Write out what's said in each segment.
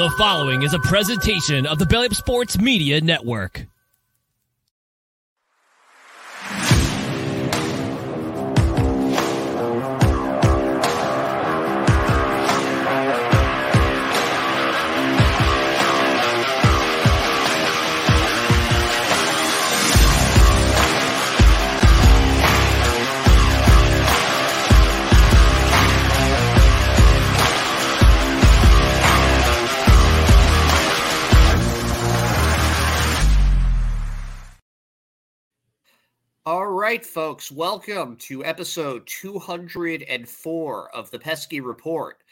The following is a presentation of the Belly Sports Media Network. Right, folks, welcome to episode 204 of the Pesky Report,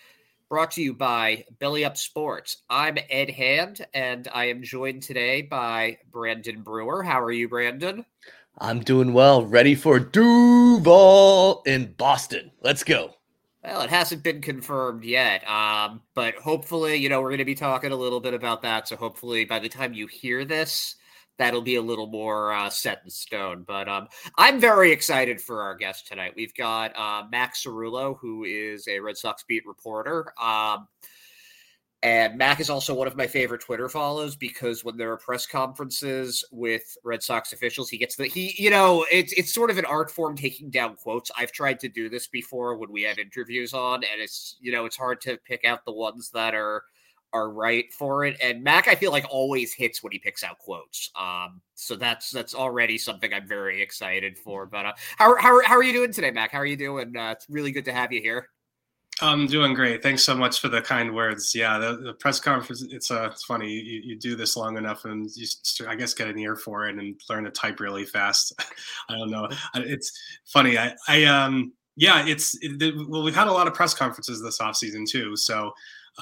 brought to you by Belly Up Sports. I'm Ed Hand, and I am joined today by Brandon Brewer. How are you, Brandon? I'm doing well, ready for Duvall in Boston. Let's go. Well, it hasn't been confirmed yet, um, but hopefully, you know, we're going to be talking a little bit about that. So hopefully, by the time you hear this, that'll be a little more uh, set in stone. But um, I'm very excited for our guest tonight. We've got uh, Max Cerullo, who is a Red Sox beat reporter. Um, and Mac is also one of my favorite Twitter follows because when there are press conferences with Red Sox officials, he gets the he, you know, it's it's sort of an art form taking down quotes. I've tried to do this before when we have interviews on, and it's you know, it's hard to pick out the ones that are are right for it. And Mac, I feel like always hits when he picks out quotes. Um, so that's that's already something I'm very excited for. But uh, how how how are you doing today, Mac? How are you doing? Uh, it's really good to have you here. I'm doing great. Thanks so much for the kind words. Yeah, the, the press conference. It's uh, it's funny. You, you do this long enough, and you, I guess, get an ear for it and learn to type really fast. I don't know. It's funny. I, I um, yeah. It's it, well, we've had a lot of press conferences this off season too. So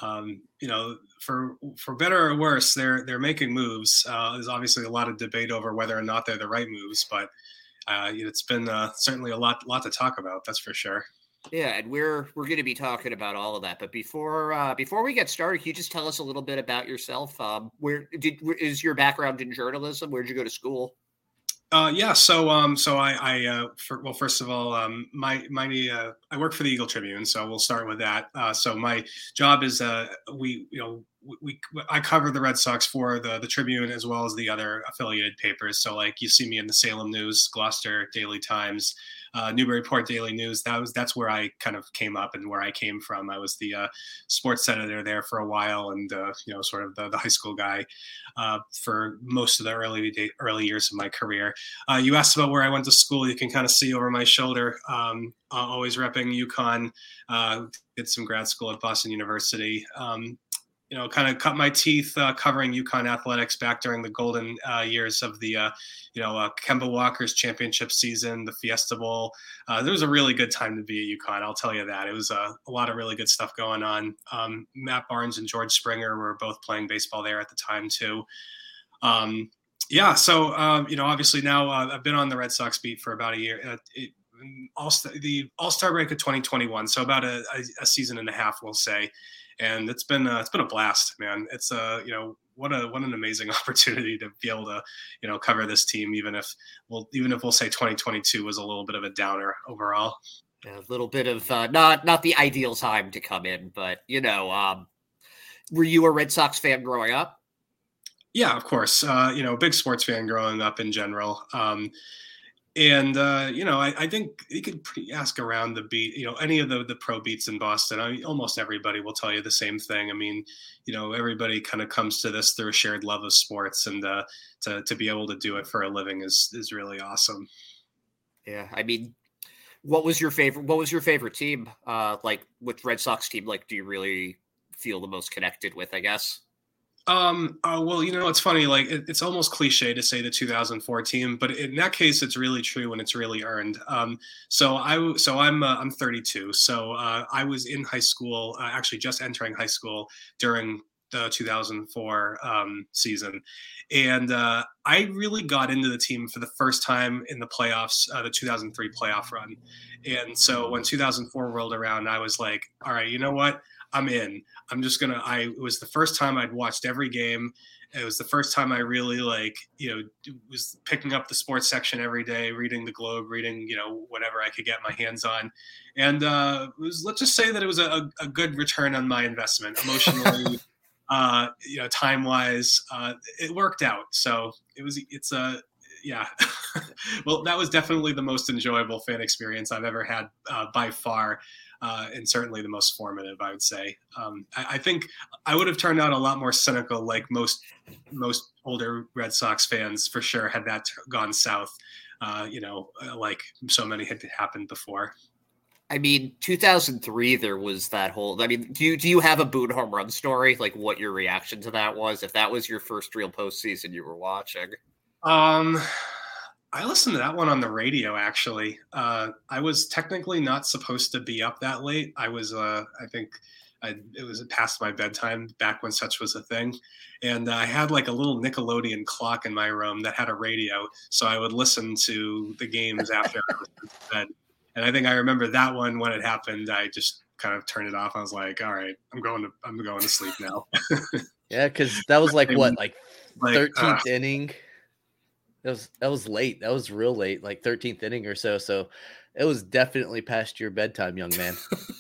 um, you know, for for better or worse, they're they're making moves. Uh, there's obviously a lot of debate over whether or not they're the right moves, but uh, it's been uh, certainly a lot lot to talk about. That's for sure. Yeah, and we're we're going to be talking about all of that. But before uh, before we get started, can you just tell us a little bit about yourself? Um, where did is your background in journalism? Where did you go to school? Uh, yeah, so um, so I, I uh, for, well, first of all, um, my my uh, I work for the Eagle Tribune, so we'll start with that. Uh, so my job is uh, we you know we, we I cover the Red Sox for the the Tribune as well as the other affiliated papers. So like you see me in the Salem News, Gloucester Daily Times, uh, Newburyport Daily News. That was that's where I kind of came up and where I came from. I was the uh, sports editor there for a while, and uh, you know, sort of the, the high school guy uh, for most of the early day, early years of my career. Uh, you asked about where I went to school. You can kind of see over my shoulder. Um, always repping UConn. Uh, did some grad school at Boston University. Um, you know, kind of cut my teeth uh, covering UConn athletics back during the golden uh, years of the, uh, you know, uh, Kemba Walker's championship season, the Fiesta Bowl. Uh, there was a really good time to be at UConn. I'll tell you that. It was uh, a lot of really good stuff going on. Um, Matt Barnes and George Springer were both playing baseball there at the time too. Um, yeah, so um, you know, obviously now I've been on the Red Sox beat for about a year. It, all the All Star break of 2021, so about a, a, season and a half, we'll say and it's been uh, it's been a blast, man. It's uh you know what a what an amazing opportunity to be able to you know cover this team, even if well even if we'll say 2022 was a little bit of a downer overall. A little bit of uh, not not the ideal time to come in, but you know, um, were you a Red Sox fan growing up? Yeah, of course. Uh, you know, big sports fan growing up in general. Um, and uh, you know, I, I, think you could ask around the beat. You know, any of the the pro beats in Boston. I mean, almost everybody will tell you the same thing. I mean, you know, everybody kind of comes to this through a shared love of sports, and uh, to to be able to do it for a living is is really awesome. Yeah, I mean, what was your favorite? What was your favorite team? Uh, like, which Red Sox team? Like, do you really feel the most connected with? I guess. Um, uh, well, you know, it's funny. Like, it, it's almost cliche to say the 2004 team, but in that case, it's really true and it's really earned. Um, so I, so I'm, uh, I'm 32. So uh, I was in high school, uh, actually just entering high school during the 2004 um, season, and uh, I really got into the team for the first time in the playoffs, uh, the 2003 playoff run. And so when 2004 rolled around, I was like, all right, you know what? I'm in. I'm just gonna. I it was the first time I'd watched every game. It was the first time I really like you know was picking up the sports section every day, reading the Globe, reading you know whatever I could get my hands on, and uh, was let's just say that it was a, a good return on my investment emotionally. uh, you know, time wise, uh, it worked out. So it was, it's a, yeah. well, that was definitely the most enjoyable fan experience I've ever had uh, by far. Uh, and certainly the most formative, I would say. Um, I, I, think I would have turned out a lot more cynical, like most most older Red Sox fans, for sure, had that gone south. Uh, you know, uh, like so many had happened before. I mean, 2003, there was that whole. I mean, do you do you have a Boone home run story? Like, what your reaction to that was? If that was your first real postseason you were watching. Um, I listened to that one on the radio. Actually, uh, I was technically not supposed to be up that late. I was, uh, I think, I, it was past my bedtime back when such was a thing, and I had like a little Nickelodeon clock in my room that had a radio, so I would listen to the games after I was bed. And I think I remember that one when it happened. I just kind of turned it off. I was like, "All right, I'm going to I'm going to sleep now." yeah, because that was like what, like thirteenth like, uh, inning. That was that was late. That was real late, like thirteenth inning or so. So it was definitely past your bedtime, young man.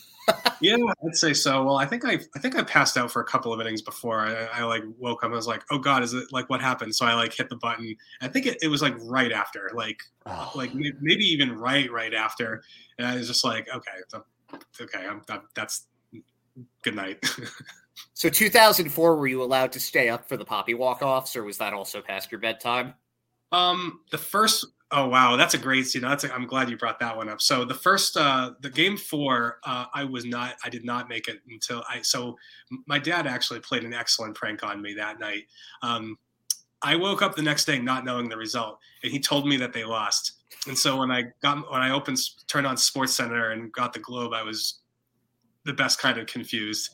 yeah, I'd say so. Well, I think I I think I passed out for a couple of innings before I, I like woke up. I was like, oh god, is it like what happened? So I like hit the button. I think it, it was like right after, like oh. like maybe even right right after, and I was just like, okay, okay, I'm, that, that's good night. so 2004, were you allowed to stay up for the Papi walk offs, or was that also past your bedtime? Um, the first Oh wow, that's a great scene. That's I'm glad you brought that one up. So the first, uh, the game four, uh, I was not, I did not make it until I. So my dad actually played an excellent prank on me that night. Um, I woke up the next day not knowing the result, and he told me that they lost. And so when I got when I opened, turned on Sports Center and got the Globe, I was the best kind of confused.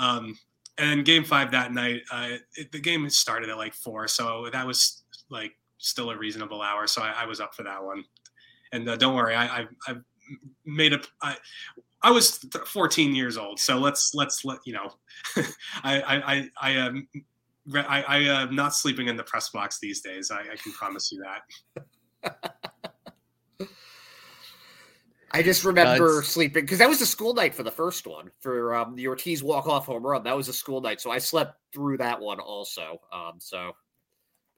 Um, and game five that night, uh, it, the game started at like four, so that was like still a reasonable hour. So I, I was up for that one. And uh, don't worry, I, I, I made a. I, I was 14 years old, so let's let's let you know. I I I I am um, I, I am not sleeping in the press box these days. I, I can promise you that. I just remember uh, sleeping because that was a school night for the first one for um, the Ortiz walk off home run. That was a school night, so I slept through that one also. Um, so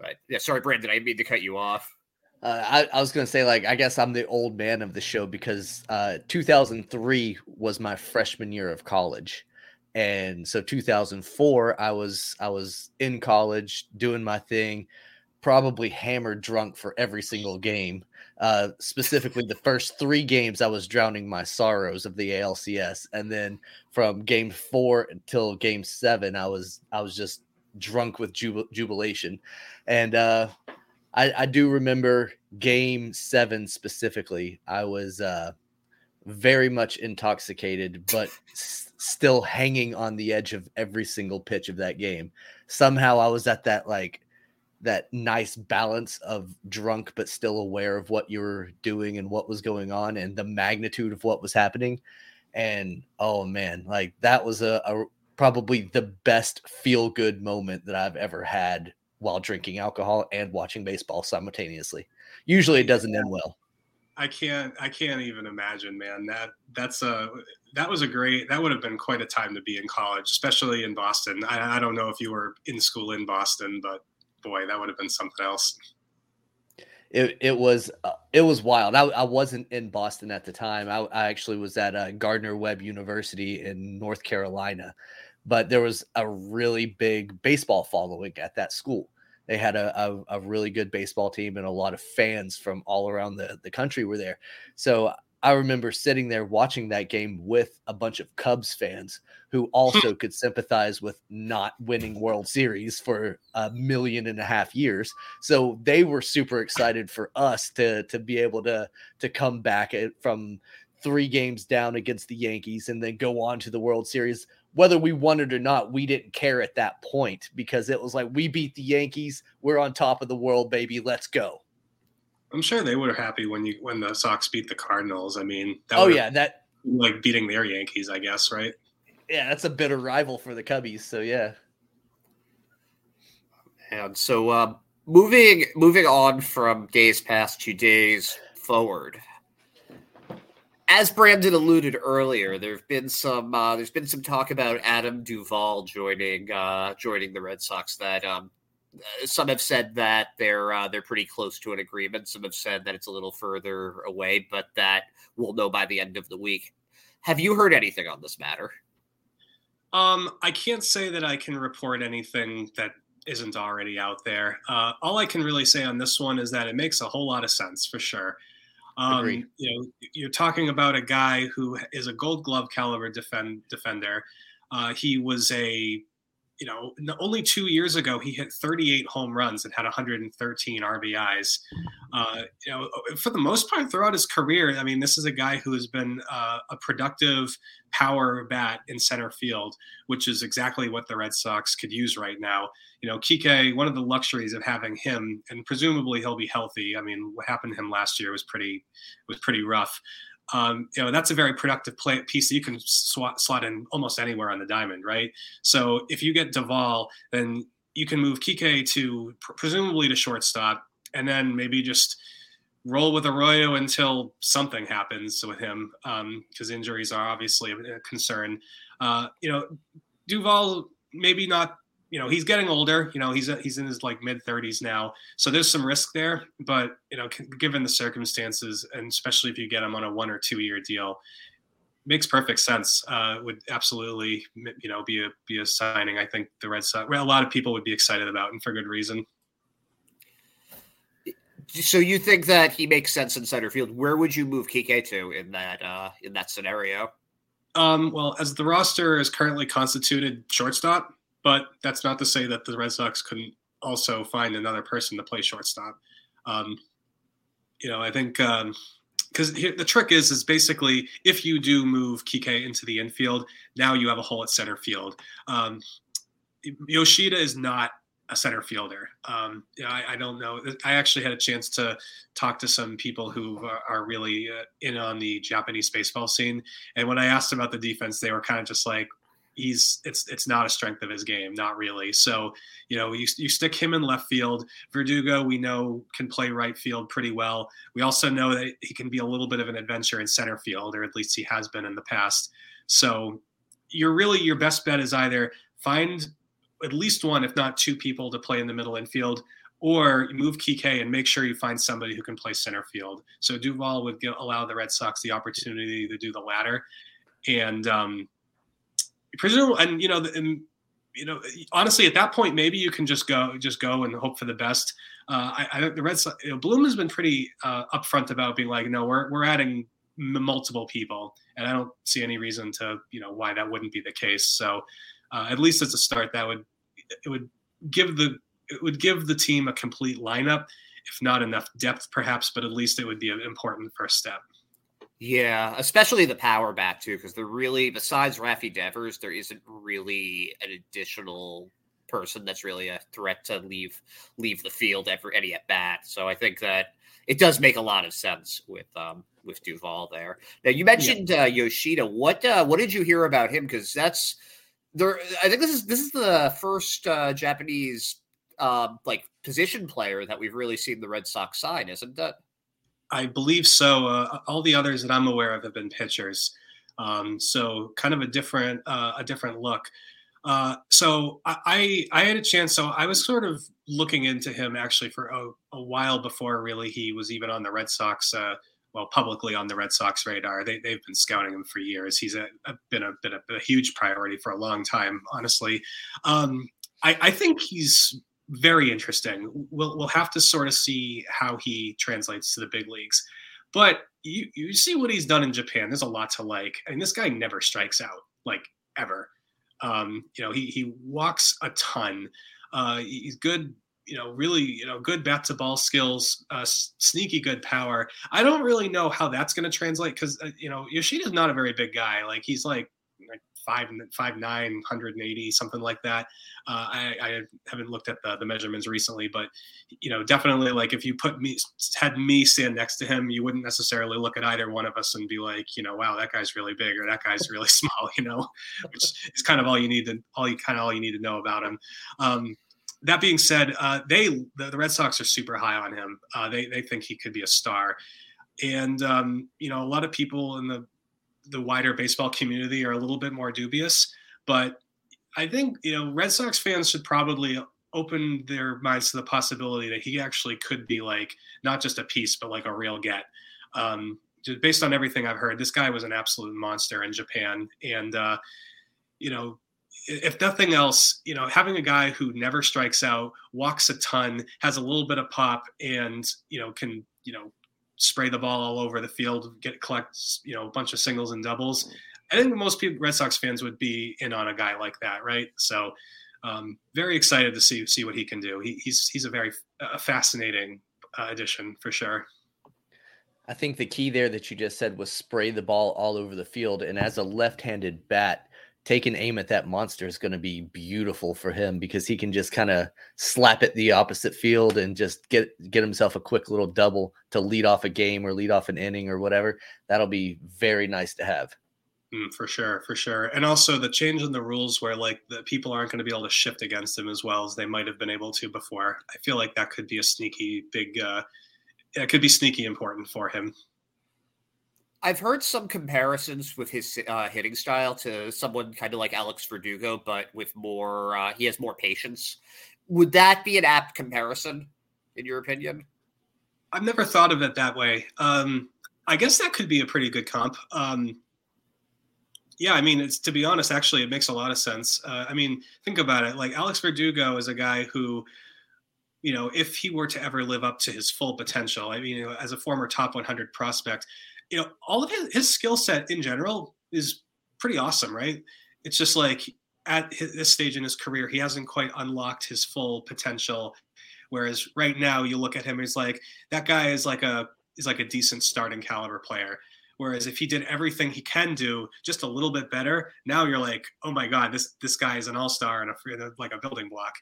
but yeah, sorry, Brandon, I mean to cut you off. Uh, I, I, was to say, like, I guess I'm the old man of the show because uh, 2003 was my freshman year of college, and so 2004 I was I was in college doing my thing, probably hammered drunk for every single game. Uh, specifically, the first three games I was drowning my sorrows of the ALCS, and then from game four until game seven, I was I was just drunk with jub- jubilation. And uh, I, I, do remember game seven specifically. I was uh, very much intoxicated, but s- still hanging on the edge of every single pitch of that game. Somehow I was at that like that nice balance of drunk but still aware of what you were doing and what was going on and the magnitude of what was happening and oh man like that was a, a probably the best feel good moment that I've ever had while drinking alcohol and watching baseball simultaneously. Usually it doesn't end well. I can't I can't even imagine, man. That that's a that was a great that would have been quite a time to be in college, especially in Boston. I, I don't know if you were in school in Boston, but boy, that would have been something else. It, it was uh, it was wild. I, I wasn't in Boston at the time. I, I actually was at uh, Gardner Webb University in North Carolina, but there was a really big baseball following at that school. They had a, a, a, really good baseball team and a lot of fans from all around the, the country were there. So I remember sitting there watching that game with a bunch of Cubs fans who also could sympathize with not winning World Series for a million and a half years. So they were super excited for us to to be able to to come back from three games down against the Yankees and then go on to the World Series whether we won it or not, we didn't care at that point because it was like we beat the Yankees, we're on top of the world, baby, let's go. I'm sure they were happy when you when the Sox beat the Cardinals. I mean, oh yeah, that like beating their Yankees, I guess, right? Yeah, that's a bitter rival for the Cubbies. So yeah. And so uh, moving moving on from days past to days forward, as Brandon alluded earlier, there've been some uh, there's been some talk about Adam Duvall joining uh, joining the Red Sox. That um, some have said that they're uh, they're pretty close to an agreement. Some have said that it's a little further away, but that we'll know by the end of the week. Have you heard anything on this matter? Um, I can't say that I can report anything that isn't already out there. Uh, all I can really say on this one is that it makes a whole lot of sense for sure. Um, you know, you're talking about a guy who is a Gold Glove caliber defend defender. Uh, he was a you know, only two years ago he hit 38 home runs and had 113 RBIs. Uh, you know, for the most part throughout his career, I mean, this is a guy who has been uh, a productive power bat in center field, which is exactly what the Red Sox could use right now. You know, Kike, one of the luxuries of having him, and presumably he'll be healthy. I mean, what happened to him last year was pretty was pretty rough um, you know that's a very productive play piece that you can slot in almost anywhere on the diamond, right? So if you get Duvall, then you can move Kike to presumably to shortstop, and then maybe just roll with Arroyo until something happens with him, because um, injuries are obviously a concern. Uh, you know, Duvall maybe not you know he's getting older you know he's he's in his like mid 30s now. So there's some risk there but you know given the circumstances and especially if you get him on a one or two year deal makes perfect sense uh, would absolutely you know be a be a signing. I think the red sox well, a lot of people would be excited about and for good reason. So you think that he makes sense in center field? Where would you move Kike to in that uh in that scenario? Um well as the roster is currently constituted shortstop but that's not to say that the Red Sox couldn't also find another person to play shortstop. Um, you know, I think because um, the trick is is basically if you do move Kike into the infield, now you have a hole at center field. Um, Yoshida is not a center fielder. Um, you know, I, I, don't know. I actually had a chance to talk to some people who are, really uh, in on the Japanese baseball scene, and when I asked about the defense, they were kind of just like, he's it's it's not a strength of his game, not really. So you know you you stick him in left field. Verdugo we know can play right field pretty well. We also know that he can be a little bit of an adventure in center field, or at least he has been in the past. So you're really your best bet is either find at least one, if not two people to play in the middle infield, or move Kike and make sure you find somebody who can play center field. So Duvall would allow the Red Sox the opportunity to do the latter. And um, presume and you know and you know honestly at that point maybe you can just go just go and hope for the best uh, I, I think the Red Sox, you know, Bloom has been pretty uh, upfront about being like, no, we're we're adding multiple people, and I don't see any reason to you know why that wouldn't be the case. So uh, at least as a start, that would it would give the it would give the team a complete lineup, if not enough depth, perhaps, but at least it would be an important first step. Yeah, especially the power bat too, because they're really besides Rafi Devers, there isn't really an additional person that's really a threat to leave leave the field every any at bat. So I think that it does make a lot of sense with um with Duvall there. Now you mentioned yeah. uh, Yoshida. What uh, what did you hear about him? Because that's there. I think this is this is the first uh, Japanese uh, like position player that we've really seen the Red Sox sign, isn't that? I believe so. Uh, all the others that I'm aware of have been pitchers, um, so kind of a different uh, a different look. Uh, so I I had a chance. So I was sort of looking into him actually for a, a while before really he was even on the Red Sox. Uh, well, publicly on the Red Sox radar, they they've been scouting him for years. He's a, a been a been a, a, huge priority for a long time, honestly. Um, I, I think he's very interesting. We'll we'll have to sort of see how he translates to the big leagues. But you you see what he's done in Japan. There's a lot to like. I mean, this guy never strikes out like ever. Um, you know, he he walks a ton. Uh, he's good. You know, really, you know, good bat to ball skills, uh, sneaky good power. I don't really know how that's going to translate because uh, you know Yoshida's not a very big guy. Like he's like five five nine, 180, something like that. Uh, I, I, haven't looked at the, the measurements recently, but you know, definitely like if you put me had me stand next to him, you wouldn't necessarily look at either one of us and be like, you know, wow, that guy's really big or that guy's really small, you know, which is kind of all you need to all you kind of all you need to know about him. Um, that being said, uh, they the, the, Red Sox are super high on him. Uh, they they think he could be a star and um, you know a lot of people in the the wider baseball community are a little bit more dubious. But I think you know Red Sox fans should probably open their minds to the possibility that he actually could be like not just a piece, but like a real get. Um, just based on everything I've heard, this guy was an absolute monster in Japan, and uh, you know if nothing else, you know, having a guy who never strikes out, walks a ton, has a little bit of pop, and you know can you know spray the ball all over the field, get collect you know a bunch of singles and doubles. I think most people, Red Sox fans would be in on a guy like that, right? So, um, very excited to see see what he can do. He, he's he's a very fascinating uh, addition for sure. I think the key there that you just said was spray the ball all over the field, and as a left-handed bat, taking aim at that monster is going to be beautiful for him because he can just kind of slap it the opposite field and just get get himself a quick little double to lead off a game or lead off an inning or whatever. That'll be very nice to have. Mm, for sure, for sure, and also the change in the rules where like the people aren't going to be able to shift against him as well as they might have been able to before. I feel like that could be a sneaky big. uh It could be sneaky important for him. I've heard some comparisons with his uh, hitting style to someone kind of like Alex Verdugo, but with more, uh, he has more patience. Would that be an apt comparison, in your opinion? I've never thought of it that way. Um, I guess that could be a pretty good comp. Um, yeah, I mean, it's to be honest, actually, it makes a lot of sense. Uh, I mean, think about it. Like Alex Verdugo is a guy who, you know, if he were to ever live up to his full potential, I mean, as a former top 100 prospect, you know, all of his, his skill set in general is pretty awesome, right? It's just like at his, this stage in his career, he hasn't quite unlocked his full potential. Whereas right now, you look at him, he's like that guy is like a is like a decent starting caliber player. Whereas if he did everything he can do just a little bit better, now you're like, oh my god, this this guy is an all star and a like a building block.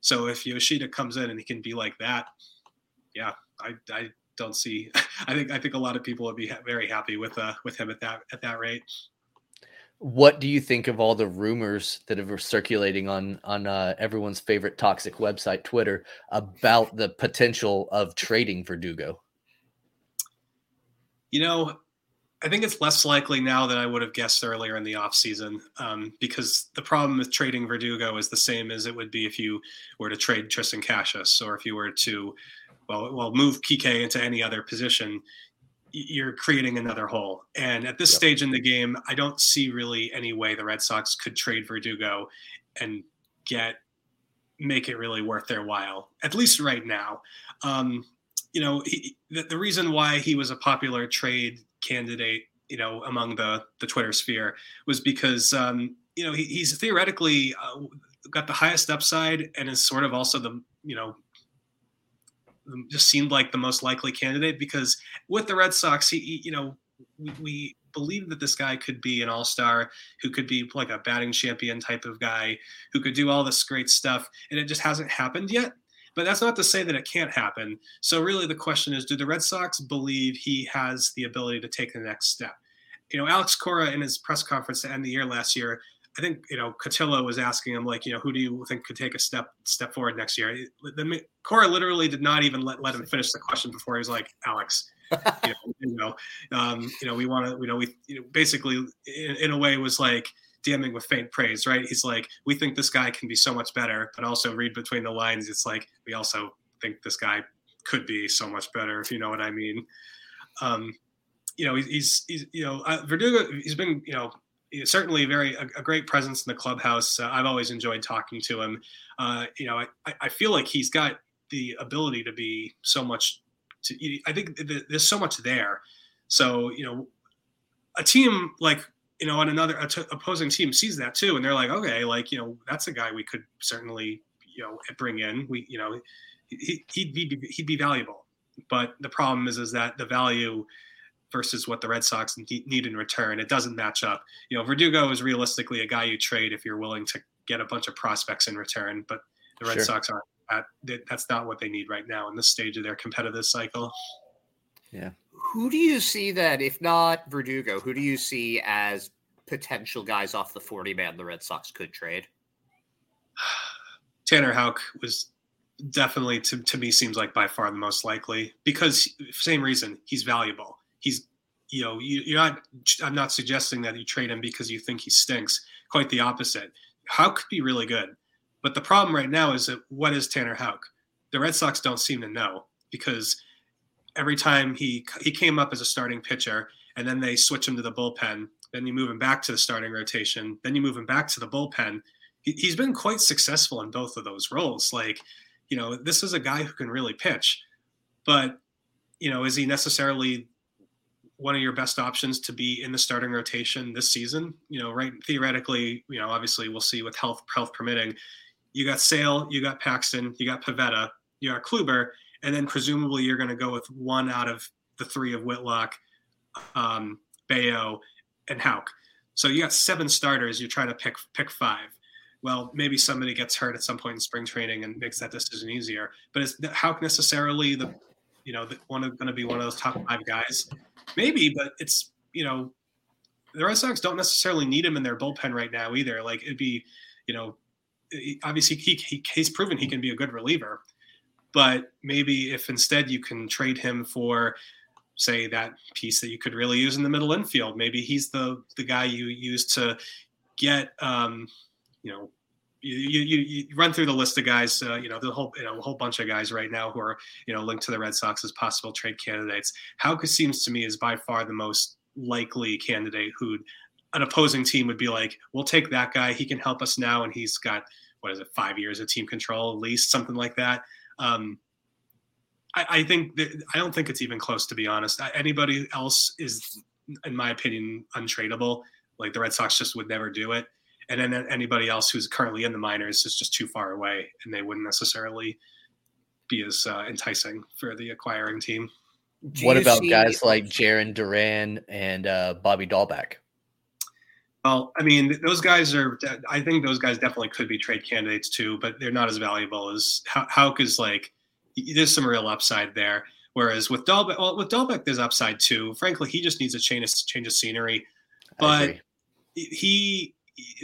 So if Yoshida comes in and he can be like that, yeah, I I don't see. I think I think a lot of people would be very happy with uh, with him at that at that rate. What do you think of all the rumors that are circulating on on uh, everyone's favorite toxic website, Twitter, about the potential of trading Verdugo? You know, I think it's less likely now than I would have guessed earlier in the offseason um, because the problem with trading Verdugo is the same as it would be if you were to trade Triston Casas or if you were to well, well, move Kike into any other position, you're creating another hole. And at this yep. stage in the game, I don't see really any way the Red Sox could trade Verdugo and get make it really worth their while. At least right now, um, you know, he, the, the reason why he was a popular trade candidate, you know, among the the Twitter sphere was because um, you know he, he's theoretically uh, got the highest upside and is sort of also the you know just seemed like the most likely candidate because with the Red Sox, he, you know, we, we believe that this guy could be an all star who could be like a batting champion type of guy who could do all this great stuff. And it just hasn't happened yet. But that's not to say that it can't happen. So, really, the question is do the Red Sox believe he has the ability to take the next step? You know, Alex Cora in his press conference to end the year last year I think you know Cotillo was asking him like, you know, who do you think could take a step step forward next year? The Cora literally did not even let, let him finish the question before he was like, Alex, you know, you know, um, you know, we want to, you know, we you know, basically in, in, a way was like damning with faint praise, right? He's like, we think this guy can be so much better, but also read between the lines. It's like we also think this guy could be so much better, if you know what I mean. Um, you know, he's, he's, you know, uh, Verdugo, he's been, you know, certainly very a, a, great presence in the clubhouse. Uh, I've always enjoyed talking to him. Uh, you know, I, I feel like he's got the ability to be so much. To, I think there's so much there. So you know, a team like you know, on another opposing team sees that too, and they're like, okay, like you know, that's a guy we could certainly you know bring in. We you know, he, he'd be he'd be valuable. But the problem is, is that the value versus what the Red Sox need in return. It doesn't match up. You know, Verdugo is realistically a guy you trade if you're willing to get a bunch of prospects in return, but the Red sure. Sox aren't. At, that's not what they need right now in this stage of their competitive cycle. Yeah. Who do you see that, if not Verdugo, who do you see as potential guys off the 40 man the Red Sox could trade? Tanner Houck was definitely to, to me seems like by far the most likely because same reason he's valuable he's you know you, are not. I'm not suggesting that you trade him because you think he stinks. Quite the opposite. Houck could be really good, but the problem right now is that what is Tanner Houck The Red Sox don't seem to know because every time he he came up as a starting pitcher and then they switch him to the bullpen then you move him back to the starting rotation then you move him back to the bullpen he, he's been quite successful in both of those roles like you know this is a guy who can really pitch but you know is he necessarily one of your best options to be in the starting rotation this season you know right theoretically you know obviously we'll see with health health permitting you got Sale, you got Paxton, you got Pivetta, you got Kluber, and then presumably you're going to go with one out of the three of Whitlock, um, Bello, and Houck. So you got seven starters. You're trying to pick pick five. Well, maybe somebody gets hurt at some point in spring training and makes that decision easier. But is Houck necessarily the, you know, the, one going to be one of those top five guys? Maybe, but it's you know, the Red Sox don't necessarily need him in their bullpen right now either. Like it'd be, you know, obviously he, he he's proven he can be a good reliever but maybe if instead you can trade him for say that piece that you could really use in the middle infield maybe he's the the guy you use to get um you know you, you, you run through the list of guys, uh, you know, the whole, you know, a whole bunch of guys right now who are, you know, linked to the Red Sox as possible trade candidates. Houck seems to me is by far the most likely candidate who an opposing team would be like, we'll take that guy. He can help us now. And he's got, what is it, five years of team control, at least something like that. Um, I, I, think that, I don't think it's even close, to be honest. Anybody else is, in my opinion, untradeable. Like the Red Sox just would never do it. And then anybody else who's currently in the minors is just too far away, and they wouldn't necessarily be as uh, enticing for the acquiring team. Do what about see- guys like Jarren Duran and uh, Bobby Dalbec? Well, I mean, those guys are. I think those guys definitely could be trade candidates too, but they're not as valuable as Houck is. Like, there's some real upside there. Whereas with Dalbec, well, with Dalbec, there's upside too. Frankly, he just needs a change of change of scenery. But he,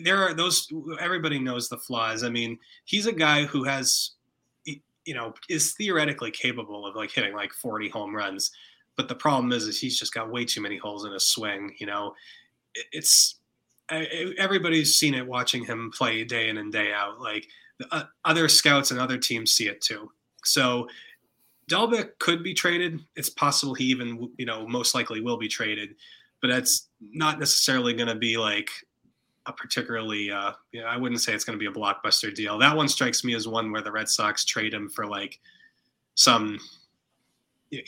there are those. Everybody knows the flaws. I mean, he's a guy who has, you know, is theoretically capable of like hitting like 40 home runs. But the problem is, is he's just got way too many holes in his swing. You know, it's everybody's seen it watching him play day in and day out. Like uh, other scouts and other teams see it too. So Dalbec could be traded. It's possible he even, you know, most likely will be traded, but that's not necessarily going to be like a particularly, uh, know, I wouldn't say it's going to be a blockbuster deal. That one strikes me as one where the Red Sox trade him for like some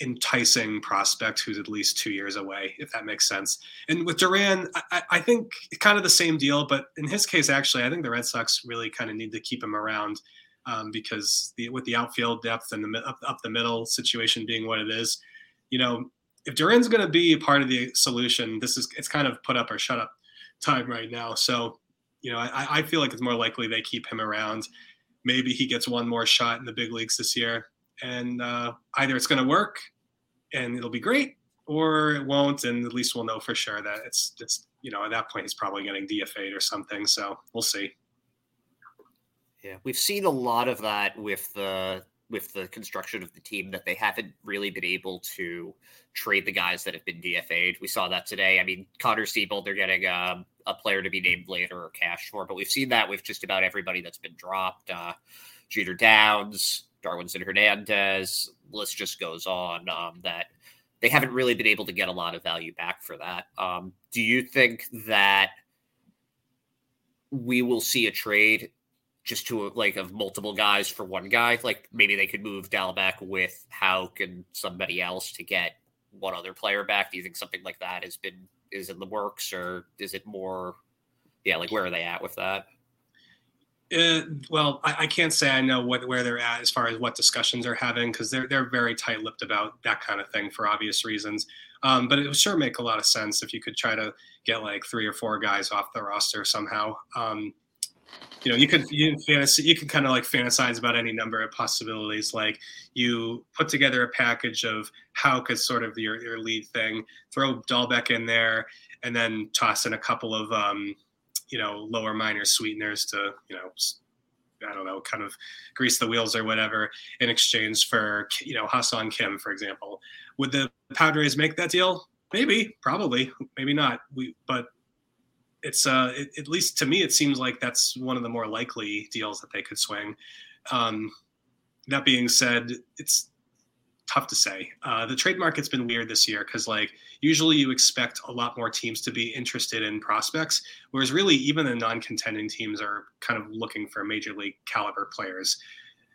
enticing prospect who's at least two years away, if that makes sense. And with Duran, I, I, think kind of the same deal, but in his case, actually, I think the Red Sox really kind of need to keep him around um, because the, with the outfield depth and the up, up the middle situation being what it is, you know, if Duran's going to be part of the solution, this is it's kind of put up or shut up time right now. So, you know, I, I feel like it's more likely they keep him around. Maybe he gets one more shot in the big leagues this year and uh, either it's going to work and it'll be great, or it won't, and at least we'll know for sure that it's just you know at that point he's probably getting DFA'd or something. So we'll see. Yeah, we've seen a lot of that with the with the construction of the team that they haven't really been able to trade the guys that have been DFA'd. We saw that today. I mean, Connor Seabold, they're getting um, a player to be named later or cash for, but we've seen that with just about everybody that's been dropped. Uh, Jeter Downs, Darwinzon Hernandez, list just goes on. Um, that they haven't really been able to get a lot of value back for that. Um, do you think that we will see a trade just to like of multiple guys for one guy? Like maybe they could move Dalbec with Houck and somebody else to get one other player back. Do you think something like that has been is in the works, or is it more? Yeah, like where are they at with that? Uh, well, I, I, can't say I know what where they're at as far as what discussions are having because they're they're very tight-lipped about that kind of thing for obvious reasons. Um, but it would sure make a lot of sense if you could try to get like three or four guys off the roster somehow. Um, you know, you could you fantasy you can kind of like fantasize about any number of possibilities. Like you put together a package of Houck sort of your your lead thing, throw Dalbec in there, and then toss in a couple of um, you know lower minor sweeteners to you know I don't know, kind of grease the wheels or whatever in exchange for, you know, Ha-Seong Kim, for example. Would the Padres make that deal? maybe, probably, maybe not. We, but it's uh, it, at least to me, it seems like that's one of the more likely deals that they could swing. Um, that being said, it's tough to say. Uh, the trade market's been weird this year because, like, usually you expect a lot more teams to be interested in prospects, whereas really even the non-contending teams are kind of looking for major league caliber players.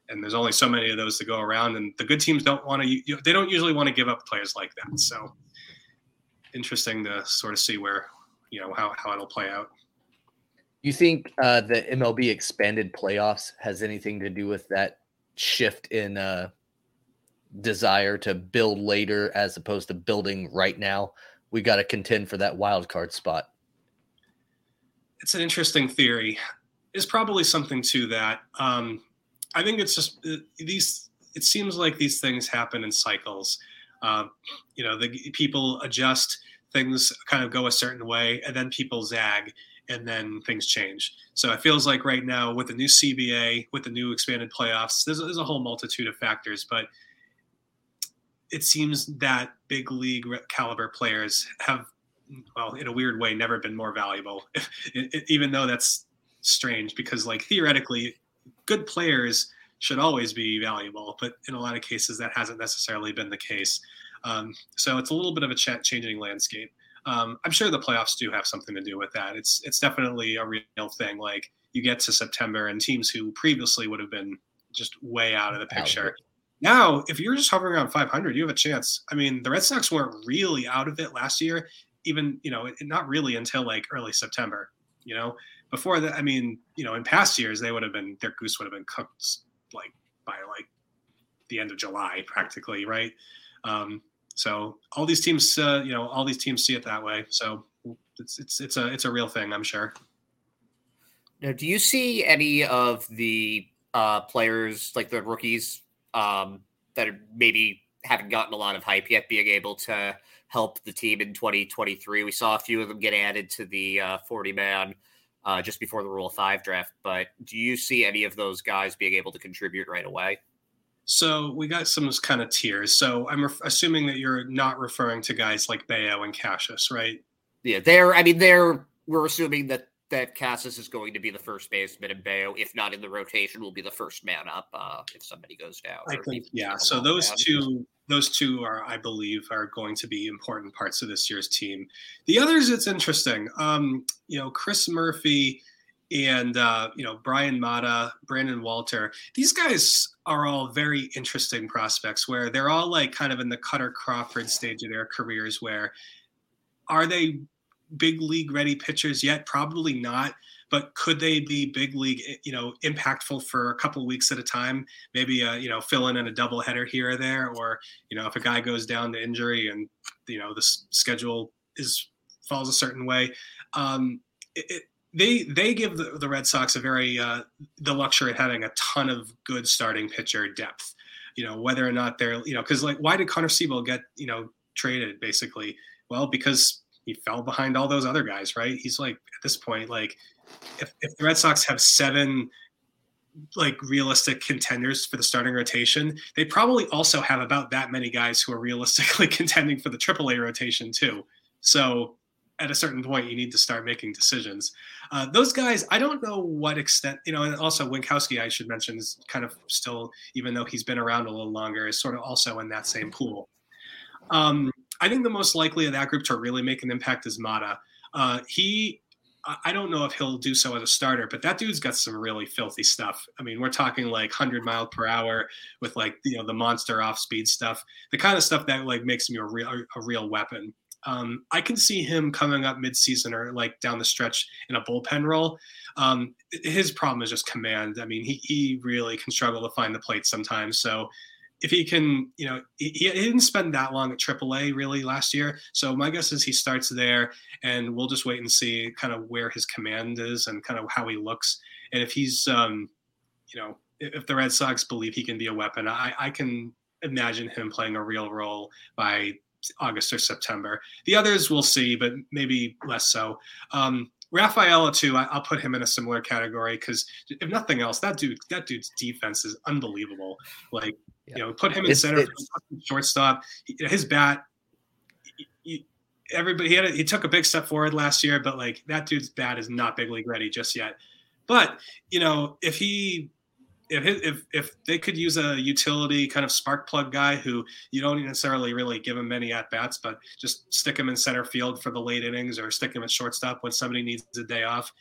And there's only so many of those to go around, and the good teams don't want to. You know, they don't usually want to give up players like that. So, interesting to sort of see where, you know, how how it'll play out. You think uh, the MLB expanded playoffs has anything to do with that shift in uh, desire to build later as opposed to building right now. We got to contend for that wild card spot. It's an interesting theory. There's probably something to that. Um, I think it's just uh, these. It seems like these things happen in cycles. Uh, you know, the people adjust, things kind of go a certain way, and then people zag, and then things change. So it feels like right now with the new CBA, with the new expanded playoffs, there's, there's a whole multitude of factors, but it seems that big league caliber players have, well, in a weird way, never been more valuable. Even though that's strange, because like theoretically, good players should always be valuable, but in a lot of cases, that hasn't necessarily been the case. Um, so it's a little bit of a ch- changing landscape. Um, I'm sure the playoffs do have something to do with that. It's it's definitely a real thing. Like you get to September, and teams who previously would have been just way out of the picture now, if you're just hovering around 500, you have a chance. I mean, the Red Sox weren't really out of it last year, even, you know, not really until like early September, you know. Before that, I mean, you know, in past years, they would have been, their goose would have been cooked like by like the end of July, practically, right? Um, so all these teams, uh, you know, all these teams see it that way. So it's it's it's a it's a real thing, I'm sure. Now, do you see any of the uh, players like the rookies um, that maybe haven't gotten a lot of hype yet being able to help the team in 2023. We saw a few of them get added to the uh, 40 man uh, just before the Rule 5 draft. But do you see any of those guys being able to contribute right away? So we got some kind of tiers. So I'm re- assuming that you're not referring to guys like Bello and Casas, right? Yeah, they're. I mean, they're. We're assuming that that Casas is going to be the first baseman, and Bello, if not in the rotation, will be the first man up uh, if somebody goes down. I think, yeah. So those down. two, those two are, I believe, are going to be important parts of this year's team. The others, it's interesting. Um, you know, Chris Murphy and uh, you know Bryan Mata, Brandon Walter. These guys are all very interesting prospects. Where they're all like kind of in the Kutter Crawford stage of their careers. Where are they big league ready pitchers yet? Probably not. But could they be big league, eh, you know, impactful for a couple weeks at a time? Maybe, uh, you know, fill in in a double header here or there, or you know, if a guy goes down to injury and you know the schedule is falls a certain way, um, it, they they give the, the Red Sox a very uh, the luxury of having a ton of good starting pitcher depth. You know, whether or not they're you know, because like why did Connor Seabold get you know traded basically? Well, because he fell behind all those other guys, right? He's like at this point, like if, if the Red Sox have seven like realistic contenders for the starting rotation, they probably also have about that many guys who are realistically contending for the AAA rotation too. So at a certain point, you need to start making decisions. Uh, those guys, I don't know what extent, you know, and also Winckowski, I should mention, is kind of still, even though he's been around a little longer, is sort of also in that same pool. Um, I think the most likely of that group to really make an impact is Mata. Uh, he, I don't know if he'll do so as a starter, but that dude's got some really filthy stuff. I mean, we're talking like 100 mile per hour with like you know the monster off speed stuff, the kind of stuff that like makes him a real a real weapon. Um, I can see him coming up midseason or like down the stretch in a bullpen role. Um, his problem is just command. I mean, he, he really can struggle to find the plate sometimes. So if he can, you know, he, he, didn't spend that long at AAA really last year. So my guess is he starts there, and we'll just wait and see kind of where his command is and kind of how he looks. And if he's, um, you know, if the Red Sox believe he can be a weapon, I, I can imagine him playing a real role by August or September. The others we'll see, but maybe less so. Um, Rafaela too. I, will put him in a similar category because if nothing else, that dude, that dude's defense is unbelievable. Like yeah. you know, put him in it's, center, it's, shortstop. His bat. everybody he had a, he took a big step forward last year, but like that dude's bat is not big league ready just yet. But you know, if he if if if they could use a utility kind of spark plug guy who you don't necessarily really give him many at bats, but just stick him in center field for the late innings or stick him at shortstop when somebody needs a day off,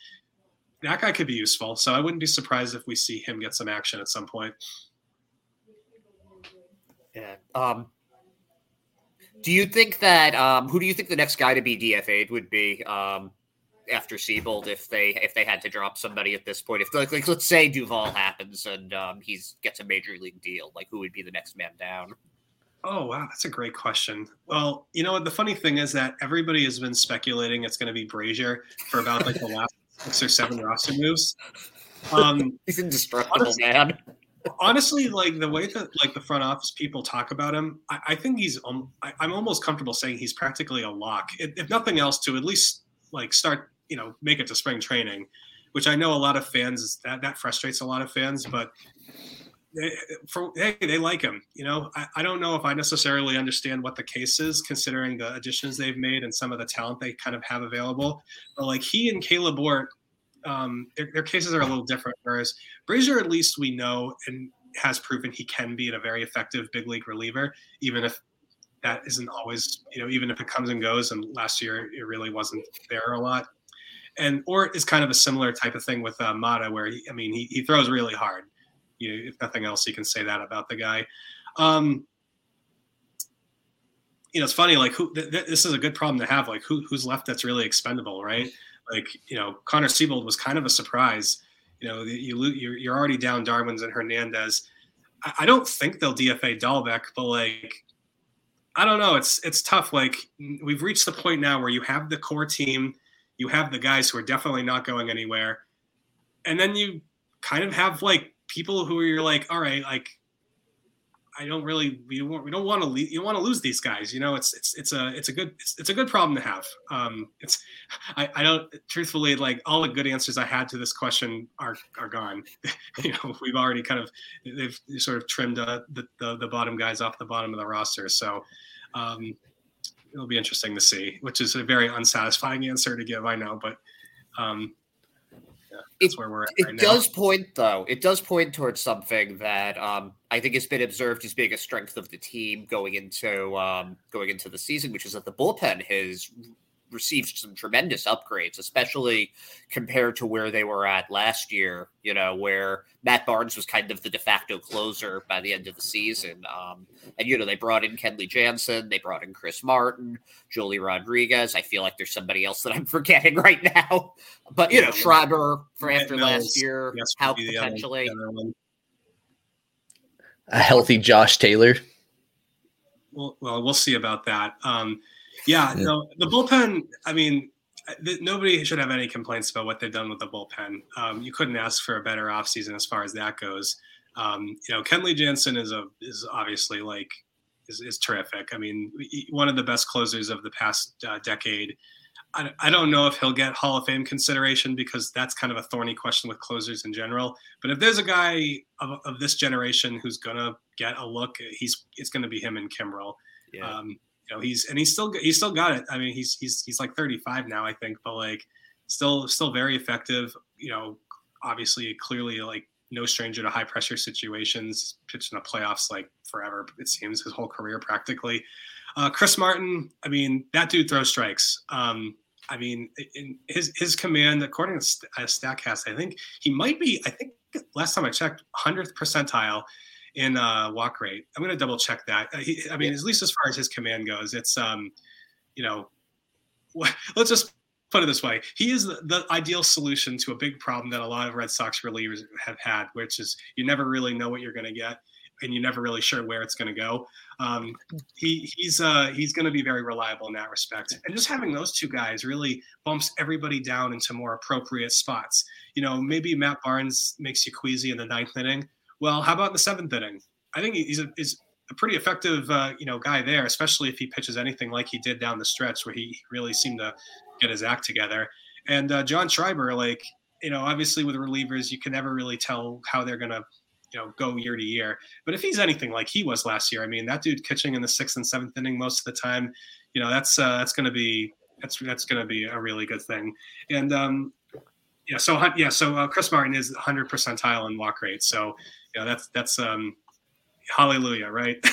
that guy could be useful. So I wouldn't be surprised if we see him get some action at some point. Yeah. Um, do you think that um, who do you think the next guy to be DFA'd would be um, after Seabold if they if they had to drop somebody at this point? If like, like let's say Duvall happens and um, he's gets a major league deal, like who would be the next man down? Oh wow, that's a great question. Well, you know what? The funny thing is that everybody has been speculating it's going to be Brasier for about like the last six or seven roster moves. Um, he's indestructible, honestly, man honestly, like the way that like the front office people talk about him, I, I think he's. Um, I, am almost comfortable saying he's practically a lock. If, if, nothing else, to at least like start, you know, make it to spring training, which I know a lot of fans that that frustrates a lot of fans, but. They, for hey, they like him. You know, I, I don't know if I necessarily understand what the case is, considering the additions they've made and some of the talent they kind of have available. But like he and Kaleb Ort um, their, their, cases are a little different. Whereas Brasier, at least we know and has proven he can be a very effective big league reliever, even if that isn't always, you know, even if it comes and goes. And last year it really wasn't there a lot. And or is kind of a similar type of thing with uh, Mata, where he, I mean, he, he throws really hard. You know, if nothing else, you can say that about the guy. Um, you know, it's funny. Like, who? Th- th- this is a good problem to have. Like, who, who's left that's really expendable, right? like you know Connor Seabold was kind of a surprise. You know, you you're, you're already down Darwinzon Hernandez. I, I don't think they'll DFA Dalbec, but like I don't know. It's it's tough. Like we've reached the point now where you have the core team, you have the guys who are definitely not going anywhere, and then you kind of have like people who you're like, all right, like I don't really we don't we don't want to you want to lose these guys. You know, it's it's it's a it's a good it's, it's a good problem to have. Um, it's I, I don't truthfully like all the good answers I had to this question are are gone. you know, we've already kind of they've sort of trimmed uh, the, the the bottom guys off the bottom of the roster. So um, it'll be interesting to see, which is a very unsatisfying answer to give. I know, but um, that's it, where we're at. It right does point though. It does point towards something that um, I think has been observed as being a strength of the team going into um, going into the season, which is that the bullpen has received some tremendous upgrades, especially compared to where they were at last year, you know, where Matt Barnes was kind of the de facto closer by the end of the season. Um, and, you know, they brought in Kenley Jansen, they brought in Chris Martin, Joely Rodriguez. I feel like there's somebody else that I'm forgetting right now. But, you know, Schreiber for after last year, yes, how potentially. A healthy Josh Taylor. Well, well, we'll see about that. Um, yeah, no, the bullpen. I mean, th- nobody should have any complaints about what they've done with the bullpen. Um, you couldn't ask for a better offseason as far as that goes. Um, you know, Kenley Jansen is a is obviously like is, is terrific. I mean, one of the best closers of the past uh, decade. I, I don't know if he'll get Hall of Fame consideration because that's kind of a thorny question with closers in general. But if there's a guy of, of this generation who's gonna get a look, he's it's gonna be him and Kimbrel. Yeah. Um, you know he's and he's still he's still got it. I mean he's he's he's like 35 now I think, but like still still very effective. You know, obviously clearly like no stranger to high pressure situations. Pitched in the playoffs like forever. It seems his whole career practically. Uh, Chris Martin, I mean that dude throws strikes. Um, I mean, in his his command, according to Statcast, I think he might be. I think last time I checked, hundredth percentile in uh, walk rate. I'm going to double check that. Uh, he, I mean, at least as far as his command goes, it's um, you know, let's just put it this way: he is the, the, ideal solution to a big problem that a lot of Red Sox relievers have had, which is you never really know what you're going to get, and you're never really sure where it's going to go. Um, he he's uh, he's going to be very reliable in that respect, and just having those two guys really bumps everybody down into more appropriate spots. You know, maybe Matt Barnes makes you queasy in the ninth inning well, how about in the seventh inning? I think he's a, he's a pretty effective, uh, you know, guy there, especially if he pitches anything like he did down the stretch, where he really seemed to get his act together. And uh, John Schreiber, like, you know, obviously with relievers, you can never really tell how they're gonna, you know, go year to year. But if he's anything like he was last year, I mean, that dude pitching in the sixth and seventh inning most of the time, you know that's uh, that's going to be that's that's going to be a really good thing. And um, yeah, so yeah, so uh, Chris Martin is 100 percentile in walk rate. So yeah, that's that's um, hallelujah, right?